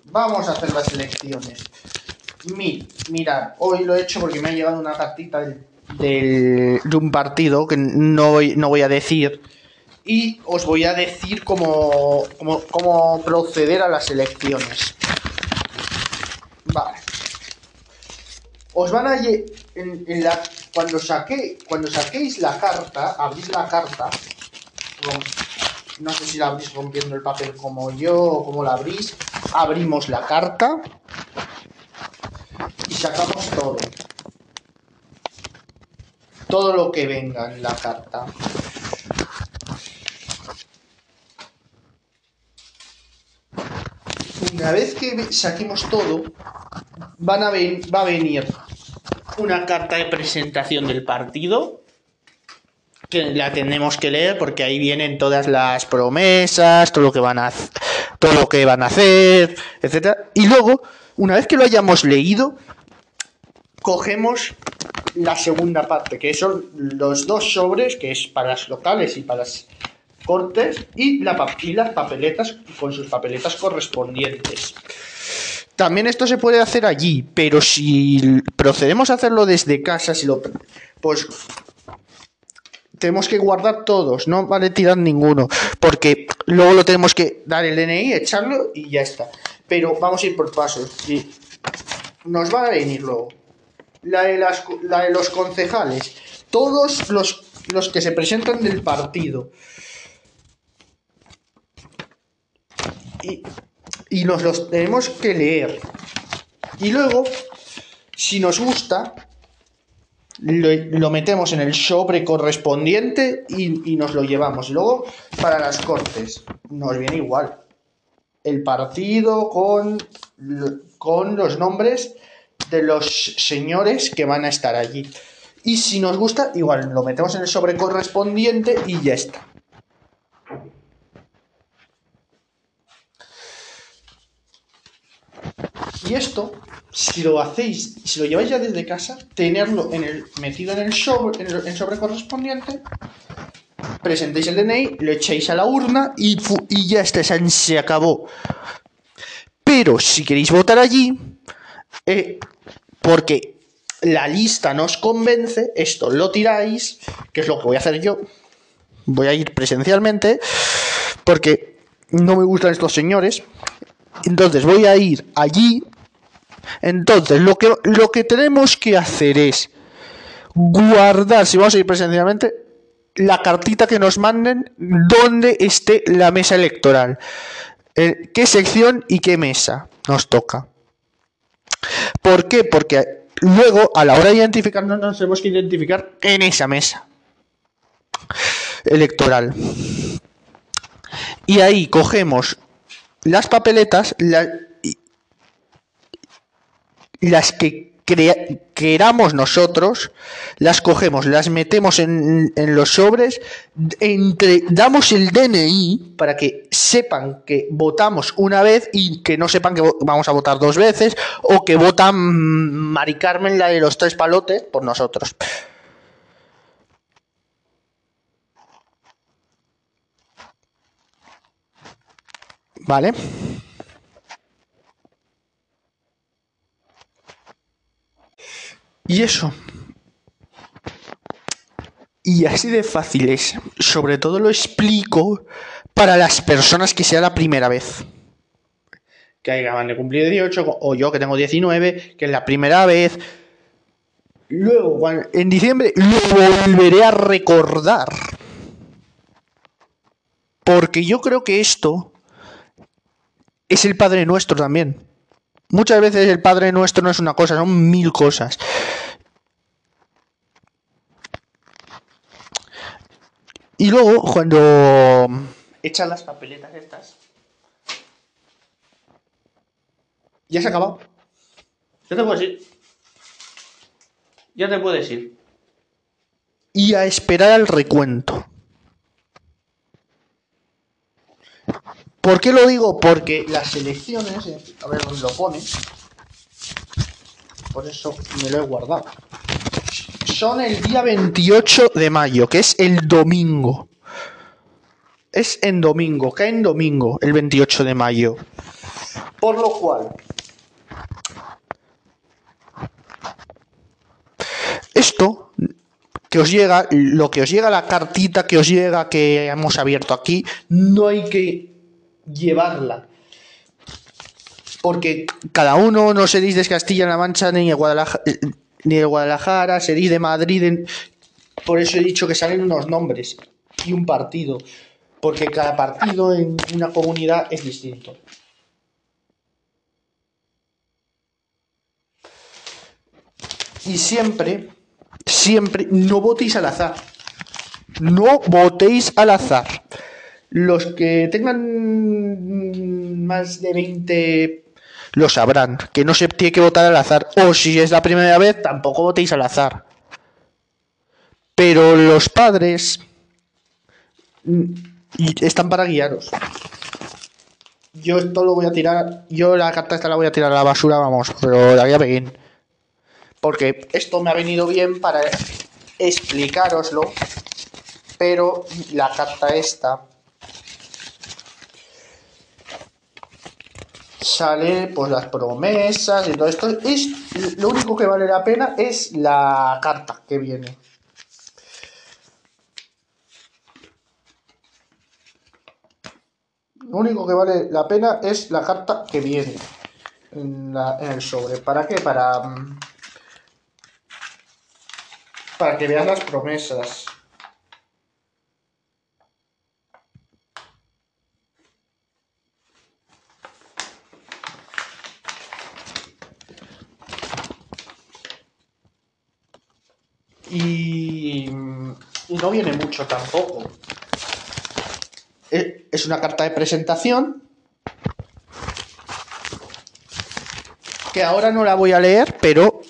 Speaker 1: vamos a hacer las elecciones. Mi, mirad, hoy lo he hecho porque me ha llegado una cartita de un partido que no no voy a decir y os voy a decir cómo, cómo, proceder a las elecciones. Vale. Os van a en, la, cuando saqué, cuando saquéis la carta, abrís la carta. No sé si la abrís rompiendo el papel como yo o como la abrís. Abrimos la carta y sacamos todo. Todo lo que venga en la carta. una vez que saquemos todo, van a va a venir una carta de presentación del partido que la tenemos que leer porque ahí vienen todas las promesas, todo lo que van a todo lo que van a hacer, etcétera. Y luego, una vez que lo hayamos leído, cogemos la segunda parte, que son los dos sobres, que es para las locales y para las cortes y, la, las papeletas con sus papeletas correspondientes. También esto se puede hacer allí, pero si procedemos a hacerlo desde casa, si lo, pues tenemos que guardar todos, no vale tirar ninguno, porque luego lo tenemos que dar el DNI, echarlo y ya está. Pero vamos a ir por pasos. Nos va a venir luego la de, la de los concejales, todos los, los que se presentan del partido. y nos los tenemos que leer. Y luego, si nos gusta, lo, metemos en el sobre correspondiente y, nos lo llevamos. Luego, para las cortes, nos viene igual. El partido con, con los nombres de los señores que van a estar allí. Y si nos gusta, igual lo metemos en el sobre correspondiente y ya está. Y esto, si lo hacéis, si lo lleváis ya desde casa, tenerlo en el, metido en el sobre, en el, sobre correspondiente, presentéis el DNI, lo echáis a la urna y, y ya está, se acabó. Pero si queréis votar allí, eh, porque la lista nos convence, esto lo tiráis, que es lo que voy a hacer yo. Voy a ir presencialmente, porque no me gustan estos señores. Entonces voy a ir allí. Entonces lo que, lo que tenemos que hacer es guardar, si vamos a ir presencialmente, la cartita que nos manden donde esté la mesa electoral. Eh, ¿Qué sección y qué mesa nos toca? ¿Por qué? Porque luego, a la hora de identificarnos, nos tenemos que identificar en esa mesa electoral. Y ahí cogemos las papeletas, las que queramos nosotros, las cogemos, las metemos en, los sobres, entre, damos el DNI para que sepan que votamos una vez y que no sepan que vamos a votar dos veces o que votan Mari Carmen, la de los tres palotes, por nosotros. ¿Vale? Y eso. Y así de fácil es. Sobre todo lo explico para las personas que sea la primera vez. Que acaban de cumplir 18 o yo que tengo 19, que es la primera vez. Luego, en diciembre, lo volveré a recordar. Porque yo creo que esto es el Padre Nuestro también. Muchas veces el Padre Nuestro no es una cosa, son mil cosas. Y luego, cuando echan las papeletas estas, ya se ha acabado. Ya te puedes ir. Ya te puedes ir. Y a esperar al recuento. ¿Por qué lo digo? Porque las elecciones, eh, a ver dónde lo pone, por eso me lo he guardado, son el día 28 de mayo, que es el domingo. Es en domingo, cae en domingo, el 28 de mayo. Por lo cual, esto que os llega, lo que os llega, la cartita que os llega, que hemos abierto aquí, no hay que llevarla. Porque cada uno no seréis de Castilla-La Mancha ni de Guadalajara, ni de seréis de Madrid. Por eso he dicho que salen unos nombres y un partido. Porque cada partido en una comunidad es distinto. Y siempre, siempre, no votéis al azar. No votéis al azar. Los que tengan más de 20 lo sabrán, que no se tiene que votar al azar. O si es la primera vez, tampoco votéis al azar. Pero los padres mm, están para guiaros. Yo esto lo voy a tirar, yo la carta esta la voy a tirar a la basura, vamos, pero la voy a. Porque esto me ha venido bien para explicaroslo, pero la carta esta sale pues las promesas y todo esto. Es, lo único que vale la pena es la carta que viene. Lo único que vale la pena es la carta que viene en, el sobre. ¿Para qué? Para, mm, para que veas las promesas. Y, y no viene mucho tampoco. E- Es una carta de presentación que ahora no la voy a leer, pero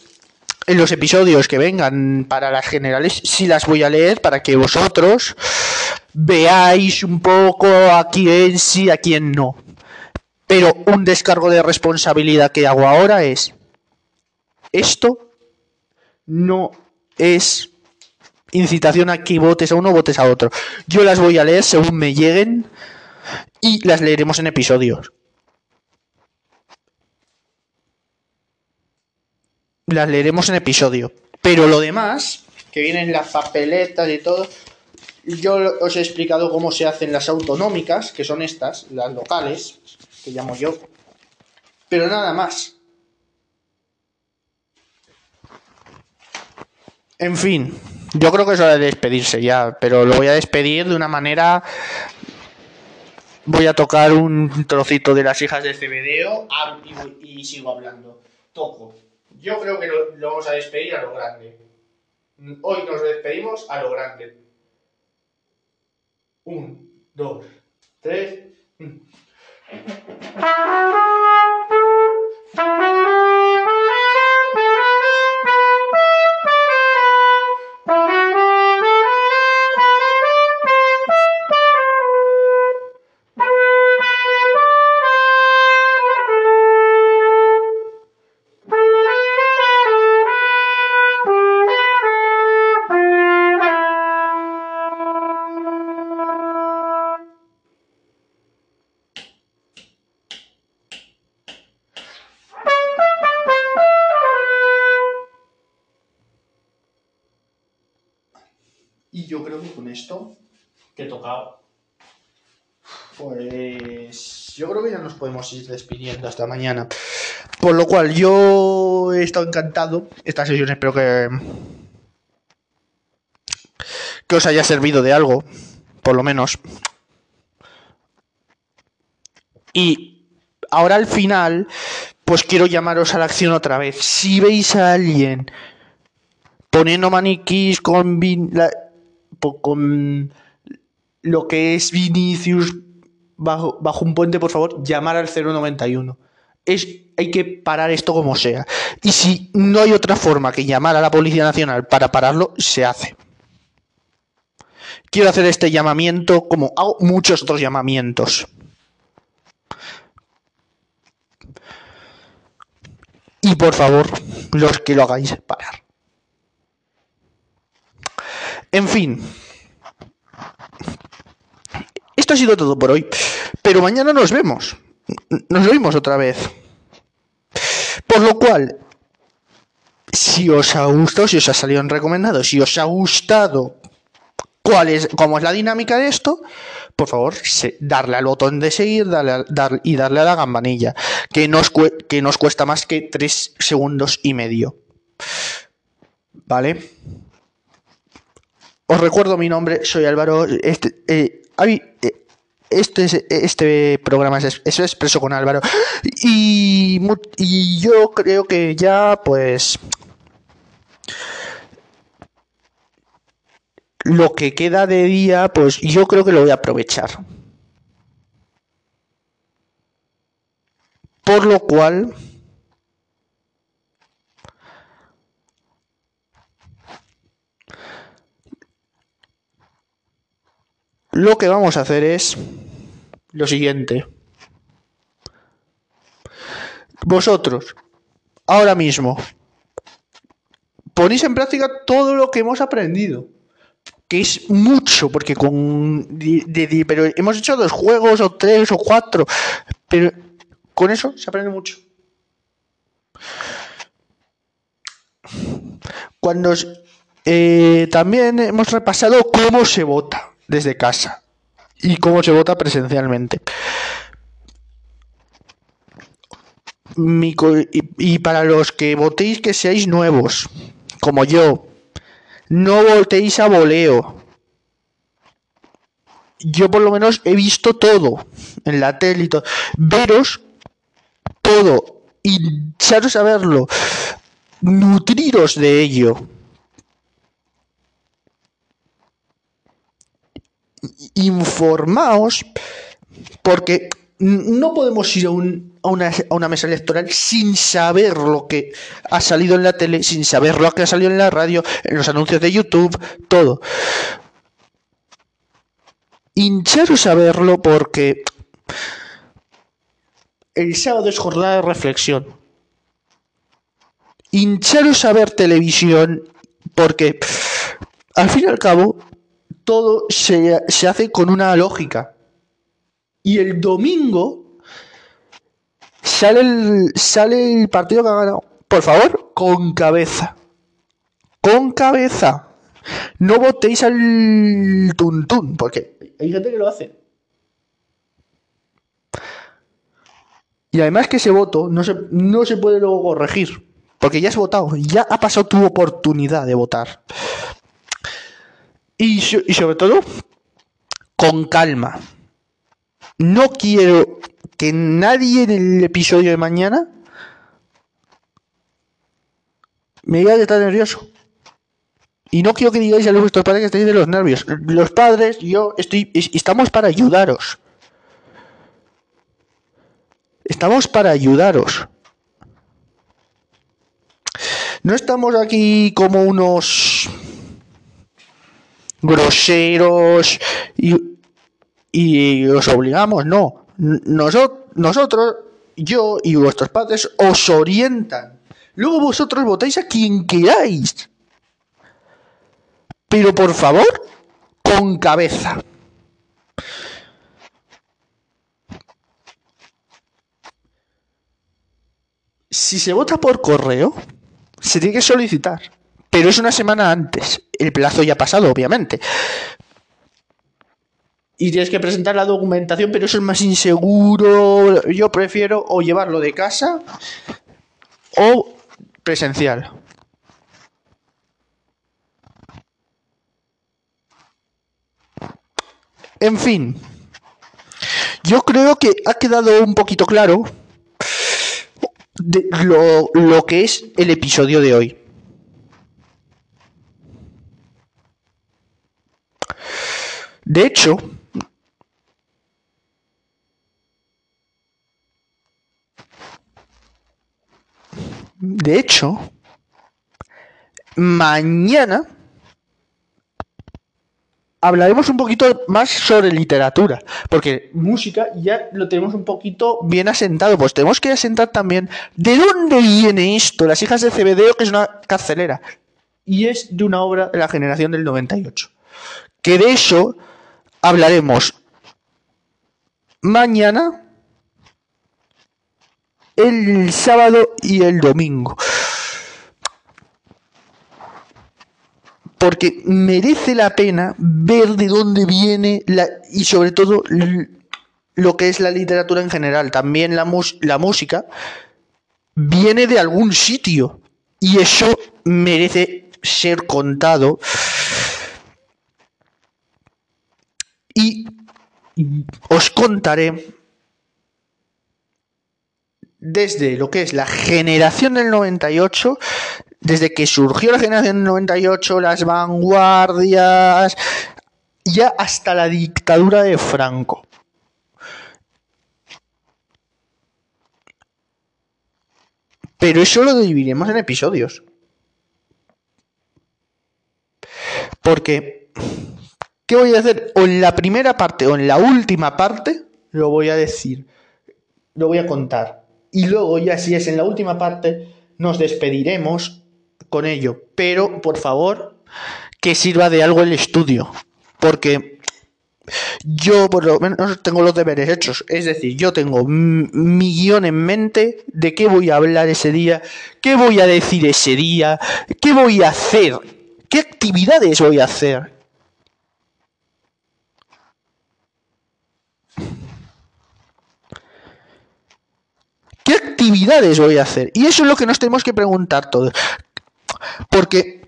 Speaker 1: en los episodios que vengan para las generales sí las voy a leer para que vosotros veáis un poco a quién sí, a quién no. Pero un descargo de responsabilidad que hago ahora es esto no es incitación a que votes a uno votes a otro. Yo las voy a leer según me lleguen y las leeremos en episodios. Las leeremos en episodio. Pero lo demás, que vienen las papeletas y todo, yo os he explicado cómo se hacen las autonómicas, que son estas, las locales, que llamo yo. Pero nada más. En fin, yo creo que es hora de despedirse ya, pero lo voy a despedir de una manera. Voy a tocar un trocito de las hijas de este video y, sigo hablando. Toco. Yo creo que lo, vamos a despedir a lo grande. Hoy nos despedimos a lo grande. Un, dos, tres. Podemos ir despidiendo hasta mañana. Por lo cual yo he estado encantado. Esta sesión espero que que os haya servido de algo, por lo menos. Y ahora al final, pues quiero llamaros a la acción otra vez. Si veis a alguien poniendo maniquís con, Vin- la- con lo que es Vinicius bajo, bajo un puente, por favor, llamar al 091. Es, hay que parar esto como sea. Y si no hay otra forma que llamar a la Policía Nacional para pararlo, se hace. Quiero hacer este llamamiento como hago muchos otros llamamientos. Y por favor, los que lo hagáis, parar. En fin. Ha sido todo por hoy. Pero mañana nos vemos. Nos vemos otra vez. Por lo cual, si os ha gustado, si os ha salido en recomendado, si os ha gustado cuál es, cómo es la dinámica de esto, por favor, darle al botón de seguir dar- y darle a la campanilla, que nos, que nos cuesta más que 3 segundos y medio. ¿Vale? Os recuerdo mi nombre, soy Álvaro. Este, eh, eh, este, es- este programa es, es Expreso con Álvaro. Y, y yo creo que ya, pues. Lo que queda de día, pues yo creo que lo voy a aprovechar. Por lo cual. Lo que vamos a hacer es lo siguiente. Vosotros, ahora mismo, ponéis en práctica todo lo que hemos aprendido. Que es mucho, porque con. pero hemos hecho dos juegos, o tres, o cuatro. Pero con eso se aprende mucho. Cuando eh, también hemos repasado cómo se vota desde casa y cómo se vota presencialmente. Y, para los que votéis que seáis nuevos, como yo, no votéis a voleo. Yo por lo menos he visto todo en la tele y todo. Veros todo y echaros a verlo. Nutriros de ello. Informaos, porque no podemos ir a, una, mesa electoral sin saber lo que ha salido en la tele, sin saber lo que ha salido en la radio, en los anuncios de YouTube, todo. Hincharos a verlo porque el sábado es jornada de reflexión. Hincharos a ver televisión porque al fin y al cabo todo se, se hace con una lógica. Y el domingo sale el, sale el partido que ha ganado. Por favor, con cabeza. Con cabeza. No votéis al tuntún, porque hay gente que lo hace. Y además que ese voto no se, no se puede luego corregir, porque ya has votado, ya ha pasado tu oportunidad de votar. Y, sobre todo, con calma. No quiero que nadie en el episodio de mañana me diga que está nervioso. Y no quiero que digáis a vuestros padres que estáis de los nervios. Los padres, yo estoy, estamos para ayudaros. Estamos para ayudaros. No estamos aquí como unos groseros y y os obligamos, no. nosotros, yo y vuestros padres os orientan. Luego vosotros votáis a quien queráis. Pero por favor, con cabeza. Si se vota por correo, se tiene que solicitar. Pero es una semana antes. El plazo ya ha pasado, obviamente y tienes que presentar la documentación, pero eso es más inseguro. Yo prefiero o llevarlo de casa o presencial. En fin, yo creo que ha quedado un poquito claro lo, lo que es el episodio de hoy. De hecho, De hecho, mañana hablaremos un poquito más sobre literatura, porque música ya lo tenemos un poquito bien asentado, pues tenemos que asentar también de dónde viene esto, Las hijas de Cebedeo, que es una carcelera, y es de una obra de la generación del 98, que de eso hablaremos mañana el sábado y el domingo. Porque merece la pena ver de dónde viene la, y sobre todo lo que es la literatura en general. También la, la música viene de algún sitio y eso merece ser contado. Y os contaré desde lo que es la generación del 98, desde que surgió la generación del 98, las vanguardias, ya hasta la dictadura de Franco. Pero eso lo dividiremos en episodios. Porque, ¿qué voy a hacer? O en la primera parte o en la última parte, lo voy a decir. Lo voy a contar y luego ya si es en la última parte nos despediremos con ello. Pero por favor que sirva de algo el estudio, porque yo por lo menos tengo los deberes hechos, es decir, yo tengo mi guion en mente de qué voy a hablar ese día, qué voy a decir ese día, qué voy a hacer, qué actividades voy a hacer. ¿Qué actividades voy a hacer? Y eso es lo que nos tenemos que preguntar todos. Porque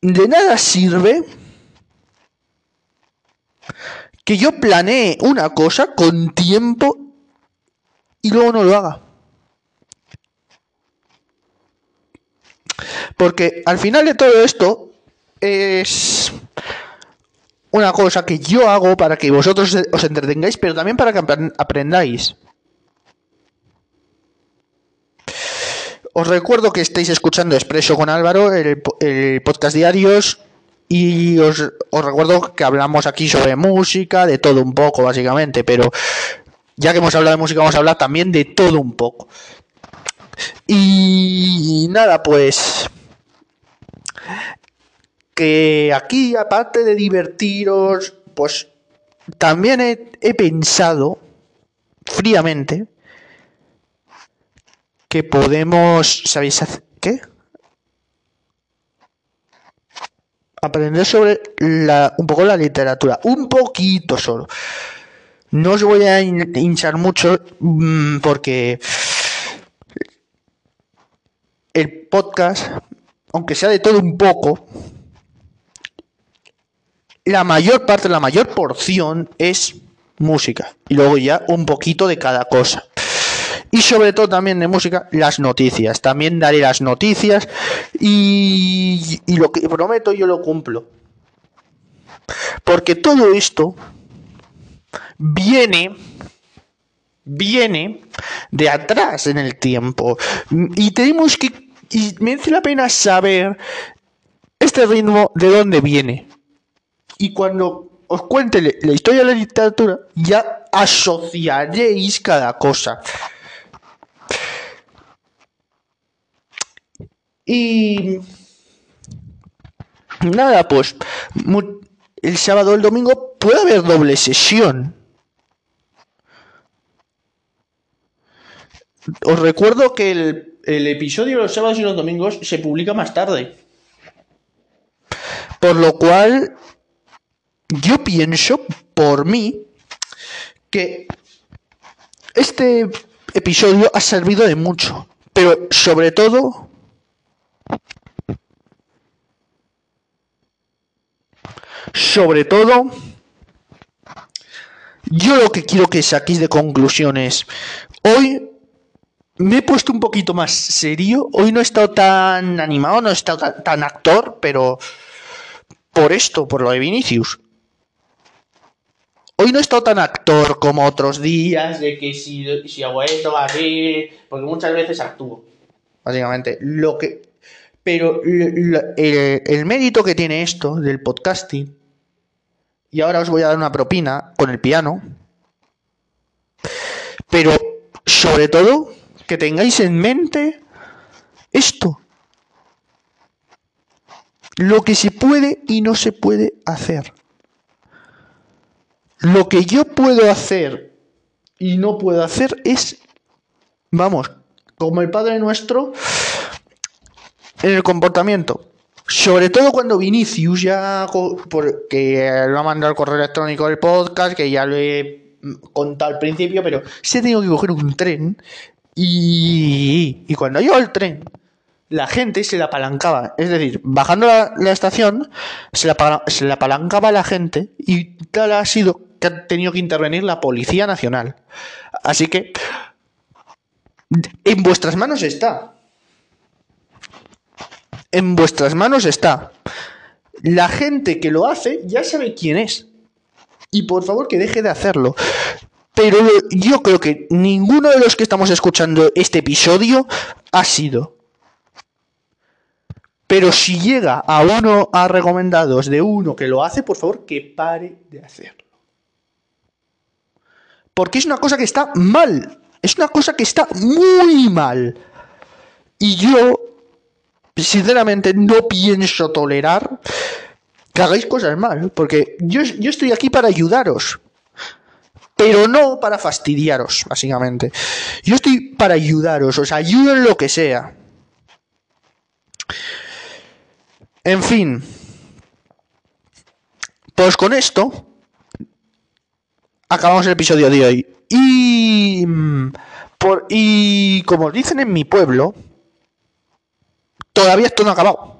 Speaker 1: de nada sirve que yo planee una cosa con tiempo y luego no lo haga. Porque al final de todo esto es una cosa que yo hago para que vosotros os entretengáis, pero también para que aprendáis. Os recuerdo que estáis escuchando Expreso con Álvaro, el, podcast diarios, y os, os, recuerdo que hablamos aquí sobre música, de todo un poco, básicamente, pero ya que hemos hablado de música, vamos a hablar también de todo un poco. Y nada, pues que aquí, aparte de divertiros, pues también he, pensado fríamente que podemos, ¿sabéis qué? Aprender sobre la, un poco la literatura, un poquito solo. No os voy a hinchar mucho mm, porque el podcast, aunque sea de todo un poco, la mayor parte, la mayor porción es música. Y luego ya un poquito de cada cosa. Y sobre todo también de música, las noticias. También daré las noticias y, lo que prometo yo lo cumplo. Porque todo esto viene viene de atrás en el tiempo y tenemos que y merece la pena saber este ritmo de dónde viene y cuando os cuente la historia de la literatura ya asociaréis cada cosa Y nada, pues el sábado o el domingo puede haber doble sesión. Os recuerdo que el, el episodio de los sábados y los domingos se publica más tarde. Por lo cual, yo pienso, por mí, que este episodio ha servido de mucho. Pero sobre todo sobre todo, yo lo que quiero que saquéis de conclusiones, hoy me he puesto un poquito más serio, hoy no he estado tan animado, no he estado tan, actor, pero por esto, por lo de Vinicius. Hoy no he estado tan actor como otros días, de que si, si hago esto, así, porque muchas veces actúo. Básicamente, lo que pero el, mérito que tiene esto del podcasting, y ahora os voy a dar una propina con el piano, pero sobre todo que tengáis en mente esto, lo que se puede y no se puede hacer. Lo que yo puedo hacer y no puedo hacer es, vamos, como el Padre Nuestro, en el comportamiento. Sobre todo cuando Vinicius ya, porque lo ha mandado el correo electrónico del podcast, que ya lo he contado al principio, pero se ha tenido que coger un tren y, cuando llegó el tren, la gente se la apalancaba. Es decir, bajando la, estación, se la, se la apalancaba la gente y tal ha sido que ha tenido que intervenir la Policía Nacional. Así que en vuestras manos está en vuestras manos está. La gente que lo hace ya sabe quién es. Y por favor que deje de hacerlo. Pero yo creo que ninguno de los que estamos escuchando este episodio ha sido. Pero si llega a uno a recomendados de uno que lo hace, por favor que pare de hacerlo. Porque es una cosa que está mal. Es una cosa que está muy mal. Y yo sinceramente no pienso tolerar que hagáis cosas mal, porque yo, yo estoy aquí para ayudaros, pero no para fastidiaros, básicamente. Yo estoy para ayudaros, os ayudo en lo que sea. En fin, pues con esto acabamos el episodio de hoy. Y, mm, por, y como dicen en mi pueblo, Todavía esto no ha acabado.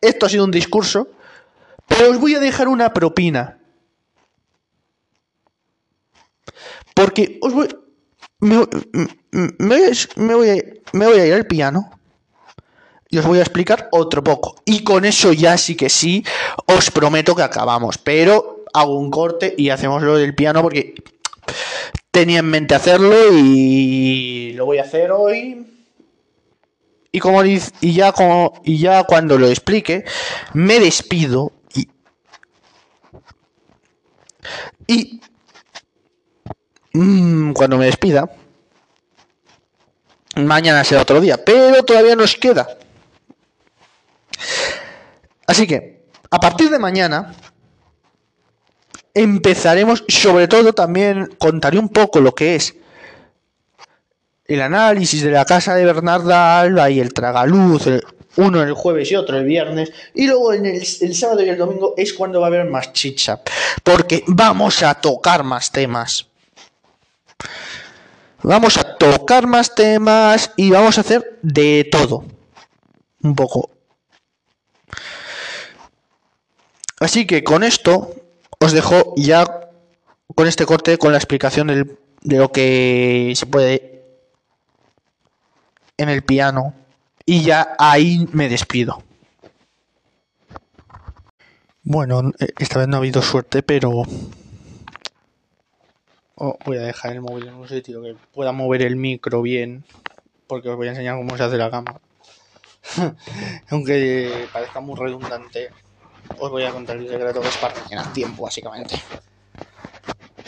Speaker 1: Esto ha sido un discurso, pero os voy a dejar una propina. Porque os voy, me, voy, a, me voy a ir al piano. Y os voy a explicar otro poco. Y con eso ya sí que sí, os prometo que acabamos. Pero hago un corte y hacemos lo del piano porque tenía en mente hacerlo y lo voy a hacer hoy. Y como y ya como y ya cuando lo explique, me despido y, y mmm, cuando me despida, mañana será otro día, pero todavía nos queda Así que, a partir de mañana, empezaremos, sobre todo también contaré un poco lo que es el análisis de la casa de Bernarda Alba y el tragaluz, uno el jueves y otro el viernes, y luego en el, el, sábado y el domingo es cuando va a haber más chicha, porque vamos a tocar más temas. Vamos a tocar más temas y vamos a hacer de todo. Un poco. Así que con esto os dejo ya con este corte con la explicación de lo que se puede en el piano y ya ahí me despido. Bueno, esta vez no ha habido suerte, pero oh, voy a dejar el móvil en un sitio que pueda mover el micro bien, porque os voy a enseñar cómo se hace la cama. Aunque parezca muy redundante os voy a contar el secreto que es para rellenar tiempo, básicamente.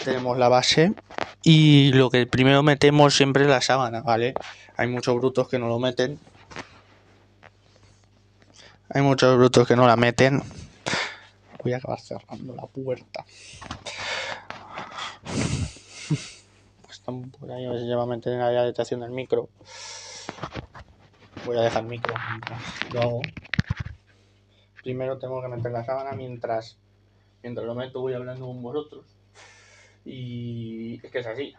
Speaker 1: Tenemos la base y lo que primero metemos siempre es la sábana, ¿vale? Hay muchos brutos que no lo meten. Hay muchos brutos que no la meten. Voy a acabar cerrando la puerta. Están por ahí, a ver si va a meter en la detección del micro. Voy a dejar el micro lo hago primero tengo que meter la sábana mientras, mientras lo meto voy hablando con vosotros. Y es que es así.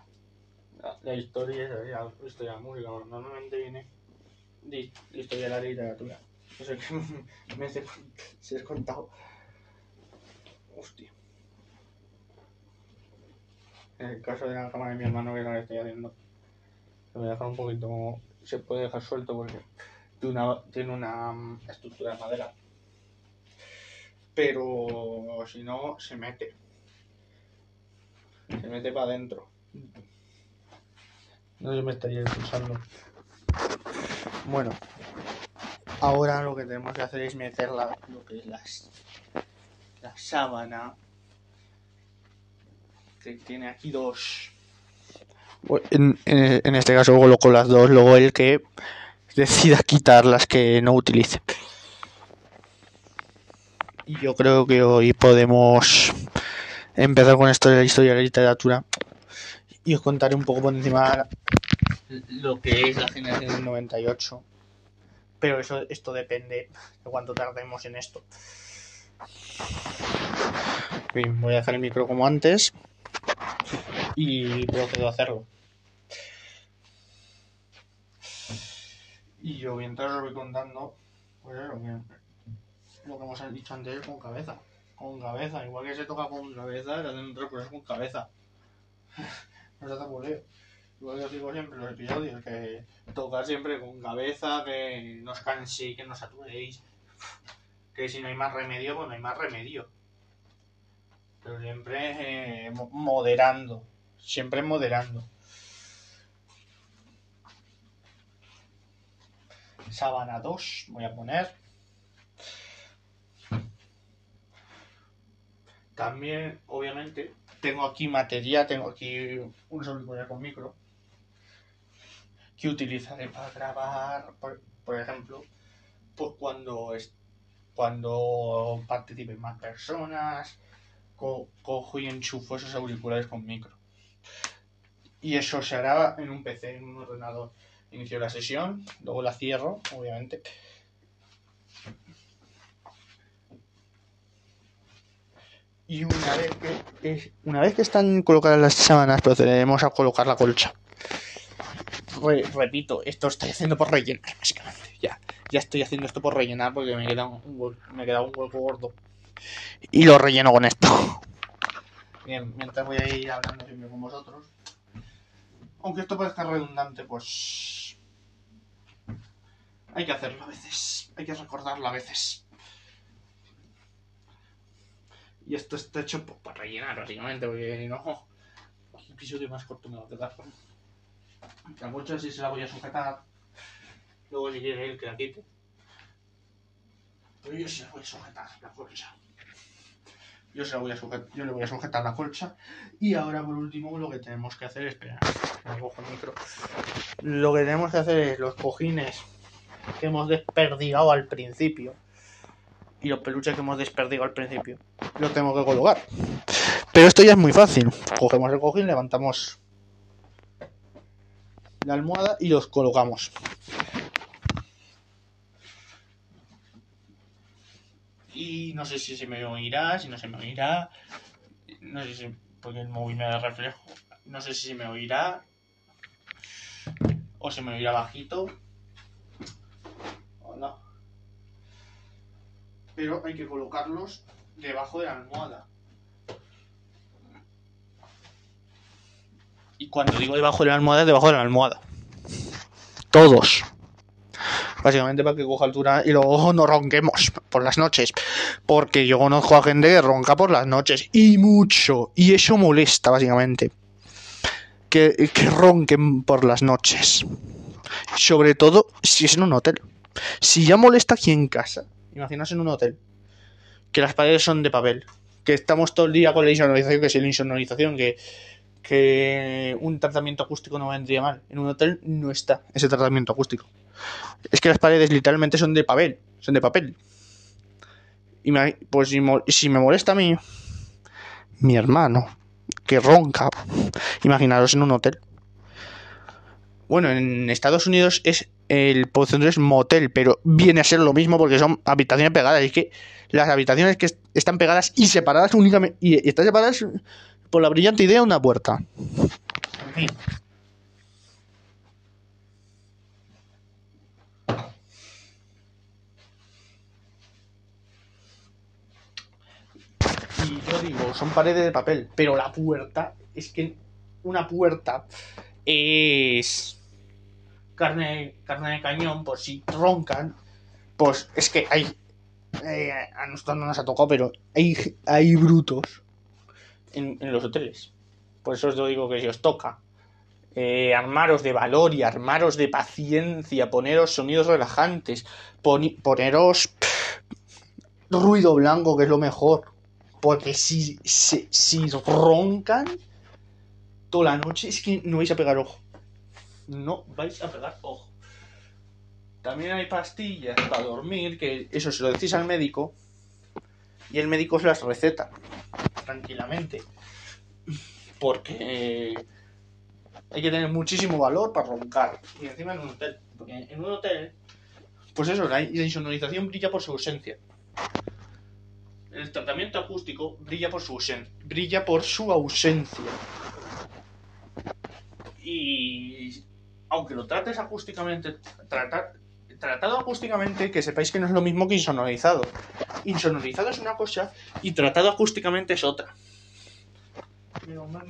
Speaker 1: La, historia es así, la historia de la música normalmente viene de la historia de la literatura. No sé qué me sé, si es contado. Hostia. En el caso de la cámara de mi hermano, que lo que estoy haciendo, lo voy a dejar un poquito. Se puede dejar suelto porque tiene una, tiene una mm, estructura de madera pero si no, se mete. Se mete para adentro. No se me estaría expulsando. Bueno, ahora lo que tenemos que hacer es meter la, lo que es las, la sábana. Que tiene aquí dos. En, en este caso coloco las dos, luego el que decida quitar las que no utilice. Y yo creo que hoy podemos empezar con esto de la historia de la literatura y os contaré un poco por encima lo que es la generación del 98. Pero eso, esto depende de cuánto tardemos en esto. Bien, voy a dejar el micro como antes y procedo a hacerlo. Y yo mientras os voy contando, pues lo que hemos dicho antes con cabeza. Con cabeza, igual que se toca con cabeza, se hacen cosas con cabeza. no se hace boleo. Igual que os digo siempre en los episodios, que tocar siempre con cabeza, que no os canséis, que no os saturéis. Que si no hay más remedio, pues no hay más remedio. Pero siempre eh, moderando. Siempre moderando. Sábana 2, voy a poner. También, obviamente, tengo aquí materia, tengo aquí un auriculares con micro que utilizaré para grabar, por, ejemplo, pues cuando, es, cuando participen más personas, cojo y enchufo esos auriculares con micro. Y eso se hará en un PC, en un ordenador. Inicio la sesión, luego la cierro, obviamente Y una vez que, una vez que están colocadas las sábanas, procederemos a colocar la colcha. repito, esto estoy haciendo por rellenar, básicamente. Ya, ya estoy haciendo esto por rellenar porque me queda un, me queda un hueco gordo. Y lo relleno con esto. Bien, mientras voy a ir hablando siempre con vosotros. Aunque esto parezca redundante, pues. Hay que hacerlo a veces. Hay que recordarlo a veces. Y esto está hecho para rellenar, básicamente, porque no. El episodio más corto me va a quedar. La colcha sí se la voy a sujetar. Luego si quiere él que la quite. Pero yo sí la voy a sujetar, la colcha. Yo, se la voy a sujetar, yo le voy a sujetar la colcha. Y ahora por último lo que tenemos que hacer es... Espera, me cojo el micro. Lo que tenemos que hacer es los cojines que hemos desperdigado al principio. Y los peluches que hemos desperdigado al principio. Los tengo que colocar. Pero esto ya es muy fácil. Cogemos el cojín, levantamos la almohada y los colocamos. Y no sé si se me oirá, si no se me oirá. No sé si. Porque el móvil me da reflejo. No sé si se me oirá. O se me oirá bajito. O no. Pero hay que colocarlos debajo de la almohada. Y cuando digo debajo de la almohada, es debajo de la almohada. Todos. Básicamente para que coja altura y luego no ronquemos por las noches. Porque yo conozco a gente que ronca por las noches. Y mucho. Y eso molesta, básicamente. Que, que ronquen por las noches. Sobre todo si es en un hotel. Si ya molesta aquí en casa. Imaginaos en un hotel. Que las paredes son de papel. Que estamos todo el día con la insonorización. Que si la insonorización. Que que un tratamiento acústico no vendría mal. En un hotel no está ese tratamiento acústico. Es que las paredes literalmente son de papel, son de papel. Y pues si, me molesta a mí, mi hermano, que ronca, imaginaros en un hotel. Bueno, en Estados Unidos es el porcentaje es motel, pero viene a ser lo mismo porque son habitaciones pegadas. Y es que las habitaciones que están pegadas y separadas únicamente y están separadas por la brillante idea una puerta. Y yo digo, son paredes de papel, pero la puerta es que una puerta es carne, carne de cañón, por si roncan, pues es que hay eh, a nosotros no nos ha tocado, pero hay, hay brutos en, los hoteles. Por eso os digo que si os toca eh, armaros de valor y armaros de paciencia, poneros sonidos relajantes, poneros ruido blanco, que es lo mejor. Porque si, si, si roncan toda la noche, es que no vais a pegar ojo. No vais a pegar ojo. También hay pastillas para dormir, que eso se lo decís al médico y el médico os las receta tranquilamente. Porque hay que tener muchísimo valor para roncar. Y encima en un hotel. Porque en un hotel, pues eso, la insonorización brilla por su ausencia. El tratamiento acústico brilla por su ausencia. Brilla por su ausencia. Y aunque lo trates acústicamente, tratar, tratado acústicamente, que sepáis que no es lo mismo que insonorizado. Insonorizado es una cosa y tratado acústicamente es otra. Menos mal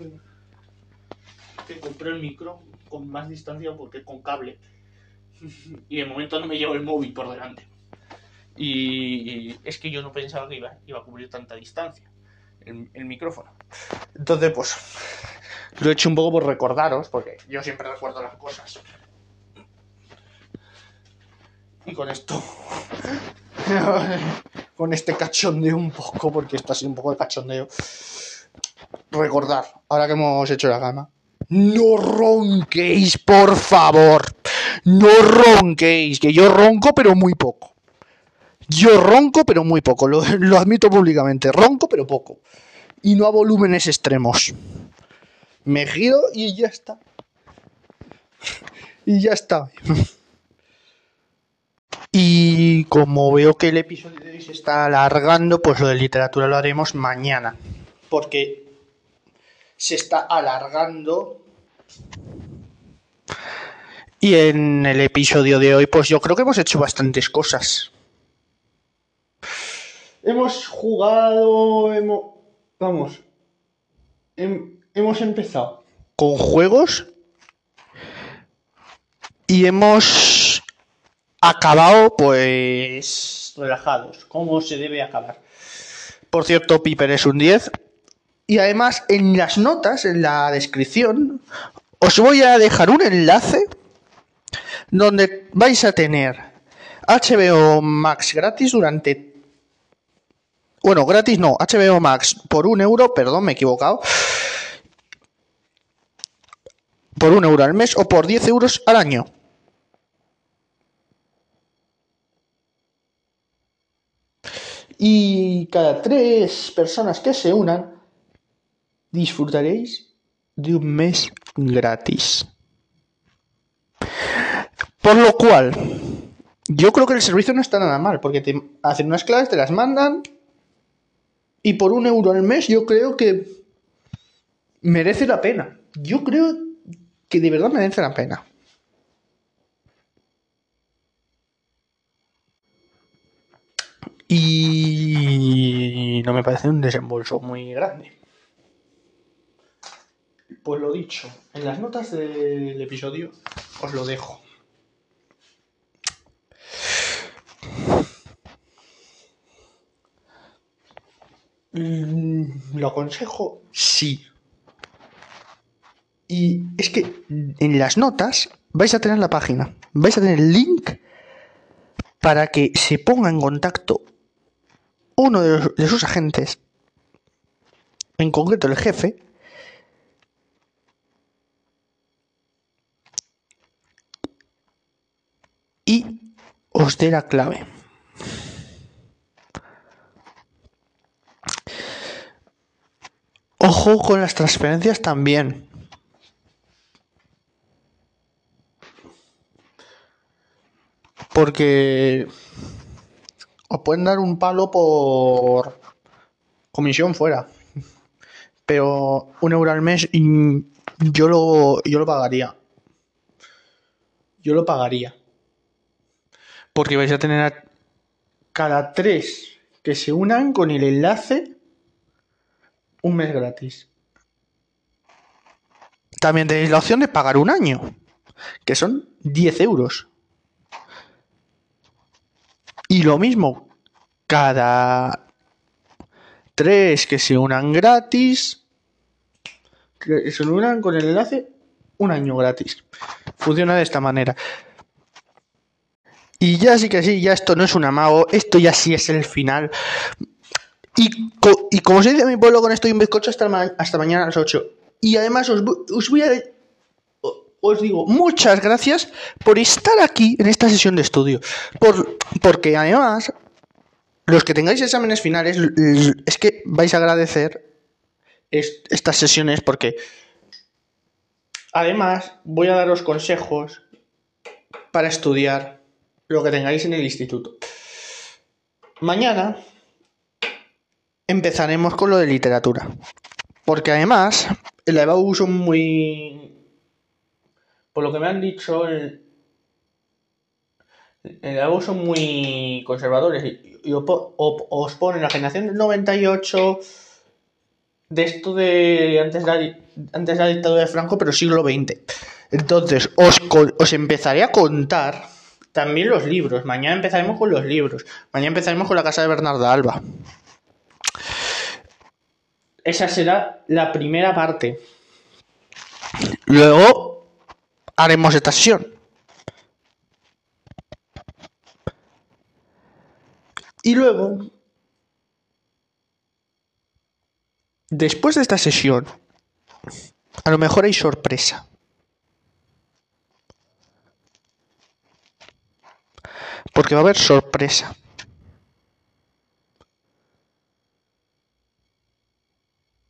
Speaker 1: que compré el micro con más distancia porque con cable. Y de momento no me llevo el móvil por delante. Y es que yo no pensaba que iba, iba a cubrir tanta distancia el, el micrófono. Entonces, pues lo he hecho un poco por recordaros, porque yo siempre recuerdo las cosas. Y con esto, con este cachondeo un poco, porque esto ha sido un poco de cachondeo, recordar, ahora que hemos hecho la gama, no ronquéis, por favor. No ronquéis, que yo ronco, pero muy poco. Yo ronco, pero muy poco. Lo, lo, admito públicamente. Ronco, pero poco. Y no a volúmenes extremos. Me giro y ya está. Y ya está. Y como veo que el episodio de hoy se está alargando, pues lo de literatura lo haremos mañana. Porque se está alargando. Y en el episodio de hoy, pues yo creo que hemos hecho bastantes cosas. Hemos jugado, hemos... Vamos. Hemos empezado con juegos. Y hemos acabado, pues relajados, como se debe acabar. Por cierto, Piper es un 10. Y además, en las notas, en la descripción, os voy a dejar un enlace donde vais a tener HBO Max gratis durante... Bueno, gratis no, HBO Max por un euro, perdón, me he equivocado. Por un euro al mes o por 10 euros al año. Y cada tres personas que se unan, disfrutaréis de un mes gratis. Por lo cual, yo creo que el servicio no está nada mal, porque te hacen unas claves, te las mandan, y por un euro al mes yo creo que merece la pena. Yo creo que de verdad merece la pena. Y no me parece un desembolso muy grande. Pues lo dicho, en las notas del episodio os lo dejo. Mm, ¿Lo aconsejo? Sí. Y es que en las notas vais a tener la página, vais a tener el link para que se ponga en contacto uno de, sus agentes, en concreto el jefe, y os dé la clave. Ojo con las transferencias también. Porque os pueden dar un palo por comisión fuera. Pero un euro al mes yo lo, yo lo pagaría. Yo lo pagaría. Porque vais a tener a cada tres que se unan con el enlace un mes gratis. También tenéis la opción de pagar un año, que son 10 euros. Y lo mismo, cada tres que se unan gratis, que se unan con el enlace, un año gratis. Funciona de esta manera. Y ya sí que sí, ya esto no es un amago, esto ya sí es el final. Y, como se dice en mi pueblo, con esto y un bizcocho hasta, hasta mañana a las 8. Y además os, voy a... Os digo muchas gracias por estar aquí en esta sesión de estudio. Por, porque además, los que tengáis exámenes finales, es que vais a agradecer estas sesiones porque además voy a daros consejos para estudiar lo que tengáis en el instituto. Mañana empezaremos con lo de literatura. Porque además, el EBAU son muy. Por lo que me han dicho, el, el son muy conservadores y, os ponen la generación del 98 de esto de antes de la, antes dictadura de Franco, pero siglo XX. Entonces, os, os empezaré a contar también los libros. Mañana empezaremos con los libros. Mañana empezaremos con la casa de Bernarda Alba. Esa será la primera parte. Luego haremos esta sesión. Y luego, después de esta sesión, a lo mejor hay sorpresa. Porque va a haber sorpresa.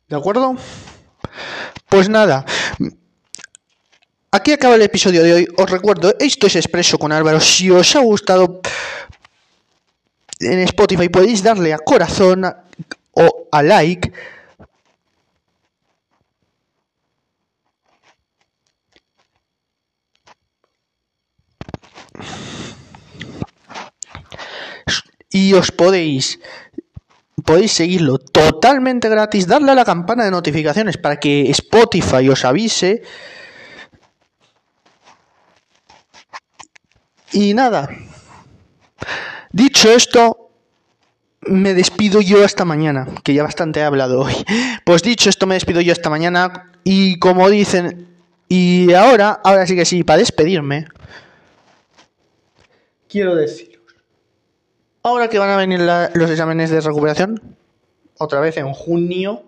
Speaker 1: ¿De acuerdo? Pues nada. Aquí acaba el episodio de hoy. Os recuerdo, esto es Expreso con Álvaro. Si os ha gustado en Spotify podéis darle a corazón o a like. Y os podéis podéis seguirlo totalmente gratis, darle a la campana de notificaciones para que Spotify os avise. Y nada, Dicho esto, me despido yo hasta mañana, que ya bastante he hablado hoy. Pues dicho esto, me despido yo hasta mañana y como dicen, y ahora, ahora sí que sí, para despedirme, quiero deciros, ahora que van a venir los exámenes de recuperación, otra vez en junio,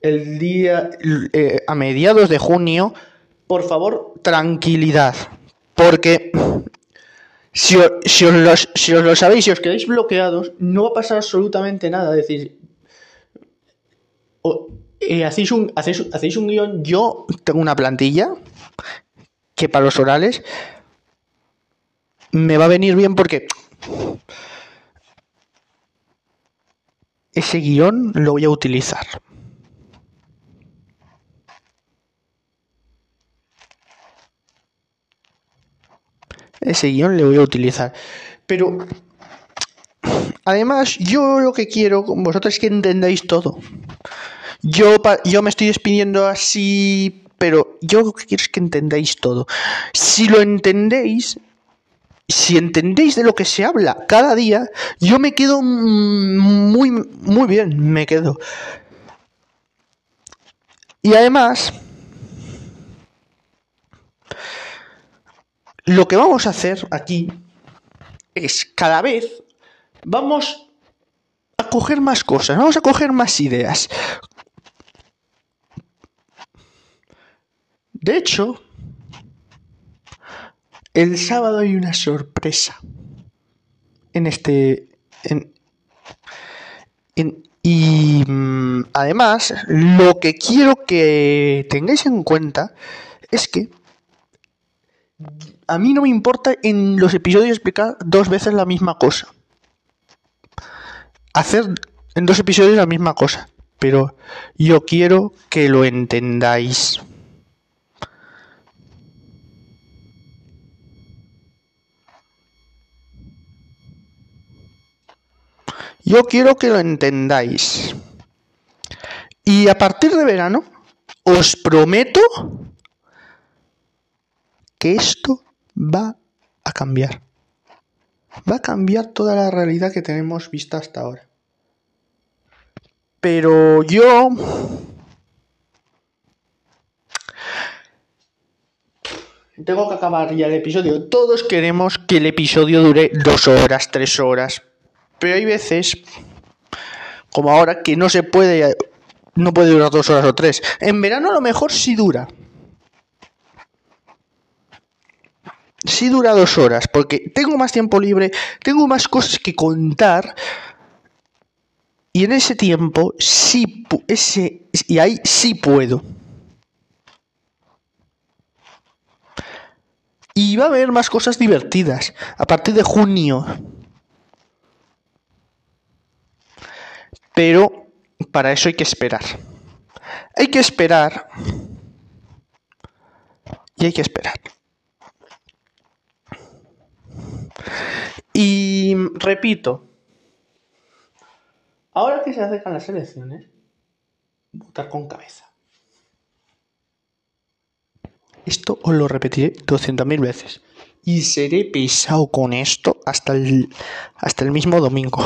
Speaker 1: el día, eh, a mediados de junio, por favor, tranquilidad, porque si, os, lo sabéis, si os quedáis bloqueados, no va a pasar absolutamente nada. Es decir, eh, hacéis, un, hacéis, hacéis un guion. Yo tengo una plantilla que para los orales me va a venir bien porque ese guion lo voy a utilizar. Ese guion le voy a utilizar. Pero además, yo lo que quiero con vosotros es que entendáis todo. Yo, yo me estoy despidiendo así, pero yo lo que quiero es que entendáis todo. Si lo entendéis, si entendéis de lo que se habla cada día, yo me quedo muy, muy bien, me quedo. Y además, lo que vamos a hacer aquí es cada vez vamos a coger más cosas, vamos a coger más ideas. De hecho, el sábado hay una sorpresa en este... y mm, además, lo que quiero que tengáis en cuenta es que a mí no me importa en los episodios explicar dos veces la misma cosa. Hacer en dos episodios la misma cosa. Pero yo quiero que lo entendáis. Yo quiero que lo entendáis. Y a partir de verano, os prometo que esto va a cambiar. Va a cambiar toda la realidad que tenemos vista hasta ahora. Pero yo... Tengo que acabar ya el episodio. Todos queremos que el episodio dure dos horas, tres horas. Pero hay veces, como ahora, que no se puede... No puede durar dos horas o tres. En verano a lo mejor sí dura. Sí dura dos horas, porque tengo más tiempo libre, tengo más cosas que contar. Y en ese tiempo sí, ese, y ahí sí puedo. Y va a haber más cosas divertidas a partir de junio. Pero para eso hay que esperar. Hay que esperar. Y hay que esperar. Y repito, ahora que se acercan las elecciones, votar con cabeza. Esto os lo repetiré 200.000 veces. Y seré pesado con esto hasta el, hasta el mismo domingo.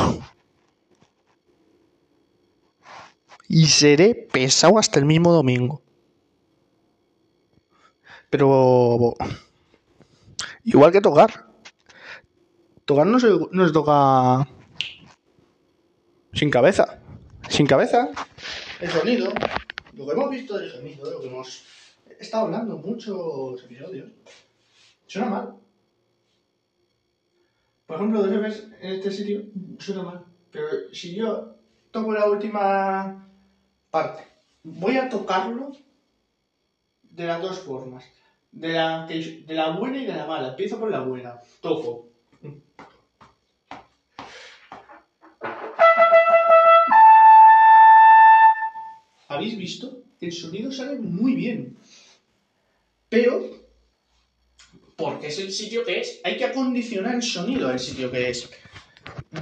Speaker 1: Y seré pesado hasta el mismo domingo. Pero... Igual que tocar. Tocar no toca sin cabeza. Sin cabeza. El sonido. Lo que hemos visto del sonido, lo que hemos estado hablando muchos episodios, suena mal. Por ejemplo, de en este sitio suena mal. Pero si yo toco la última parte, voy a tocarlo de las dos formas. De la, de la buena y de la mala. Empiezo por la buena. Toco. ¿Habéis visto? El sonido sale muy bien. Pero, porque es el sitio que es, hay que acondicionar el sonido al sitio que es.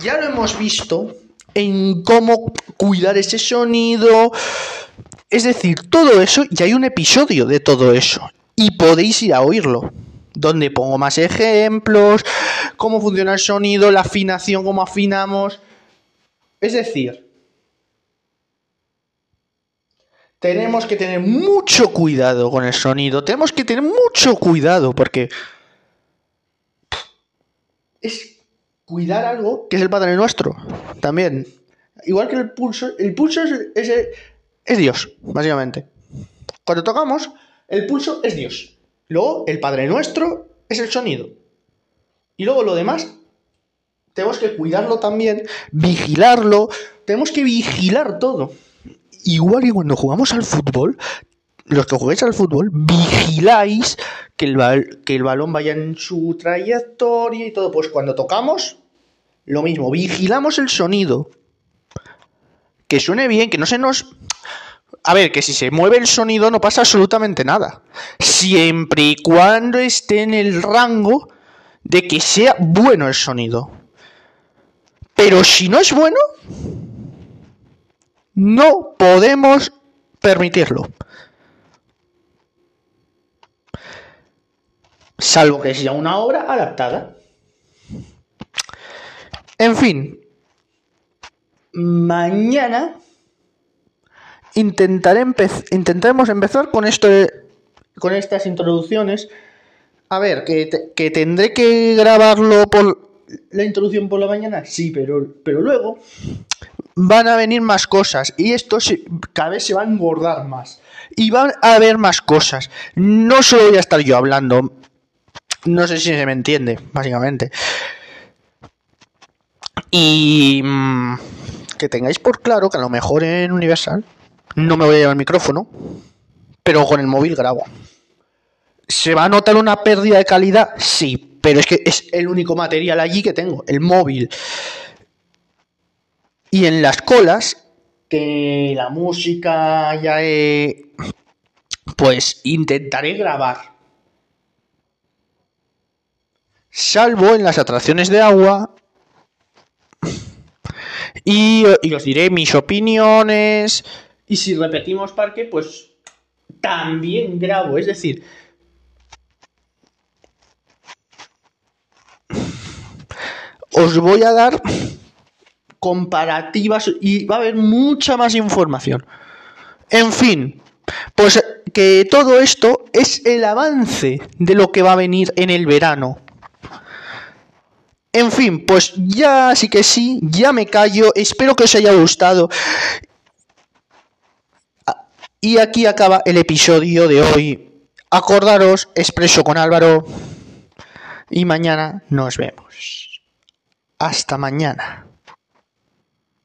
Speaker 1: Ya lo hemos visto en cómo cuidar ese sonido. Es decir, todo eso, y hay un episodio de todo eso. Y podéis ir a oírlo donde pongo más ejemplos, cómo funciona el sonido, la afinación, cómo afinamos. Es decir, tenemos que tener mucho cuidado con el sonido, tenemos que tener mucho cuidado porque es cuidar algo que es el Padre Nuestro, también. Igual que el pulso, el pulso es, es, Dios, básicamente. Cuando tocamos, el pulso es Dios. Luego, el Padre Nuestro es el sonido. Y luego lo demás, tenemos que cuidarlo también, vigilarlo, tenemos que vigilar todo. Igual que cuando jugamos al fútbol, los que jugáis al fútbol, vigiláis que el, que el balón vaya en su trayectoria y todo. Pues cuando tocamos, lo mismo, vigilamos el sonido. Que suene bien, que no se nos... A ver, que si se mueve el sonido no pasa absolutamente nada. Siempre y cuando esté en el rango de que sea bueno el sonido. Pero si no es bueno, no podemos permitirlo. Salvo que sea una obra adaptada. En fin, mañana intentaré intentaremos empezar con esto con estas introducciones. A ver, que, que tendré que grabarlo por la introducción por la mañana, sí, pero, pero luego van a venir más cosas y esto cada vez se va a engordar más y van a haber más cosas. No solo voy a estar yo hablando, no sé si se me entiende, básicamente. Y mm, que tengáis por claro que a lo mejor en Universal no me voy a llevar el micrófono, pero con el móvil grabo. ¿Se va a notar una pérdida de calidad? Sí, pero es que es el único material allí que tengo, el móvil. Y en las colas, que la música ya he... Pues intentaré grabar. Salvo en las atracciones de agua. Y, y os diré mis opiniones. Y si repetimos parque, pues también grabo. Es decir, os voy a dar comparativas y va a haber mucha más información. En fin, pues que todo esto es el avance de lo que va a venir en el verano. En fin, pues ya sí que sí, ya me callo, espero que os haya gustado. Y aquí acaba el episodio de hoy. Acordaros, expreso con Álvaro. Y mañana nos vemos. Hasta mañana.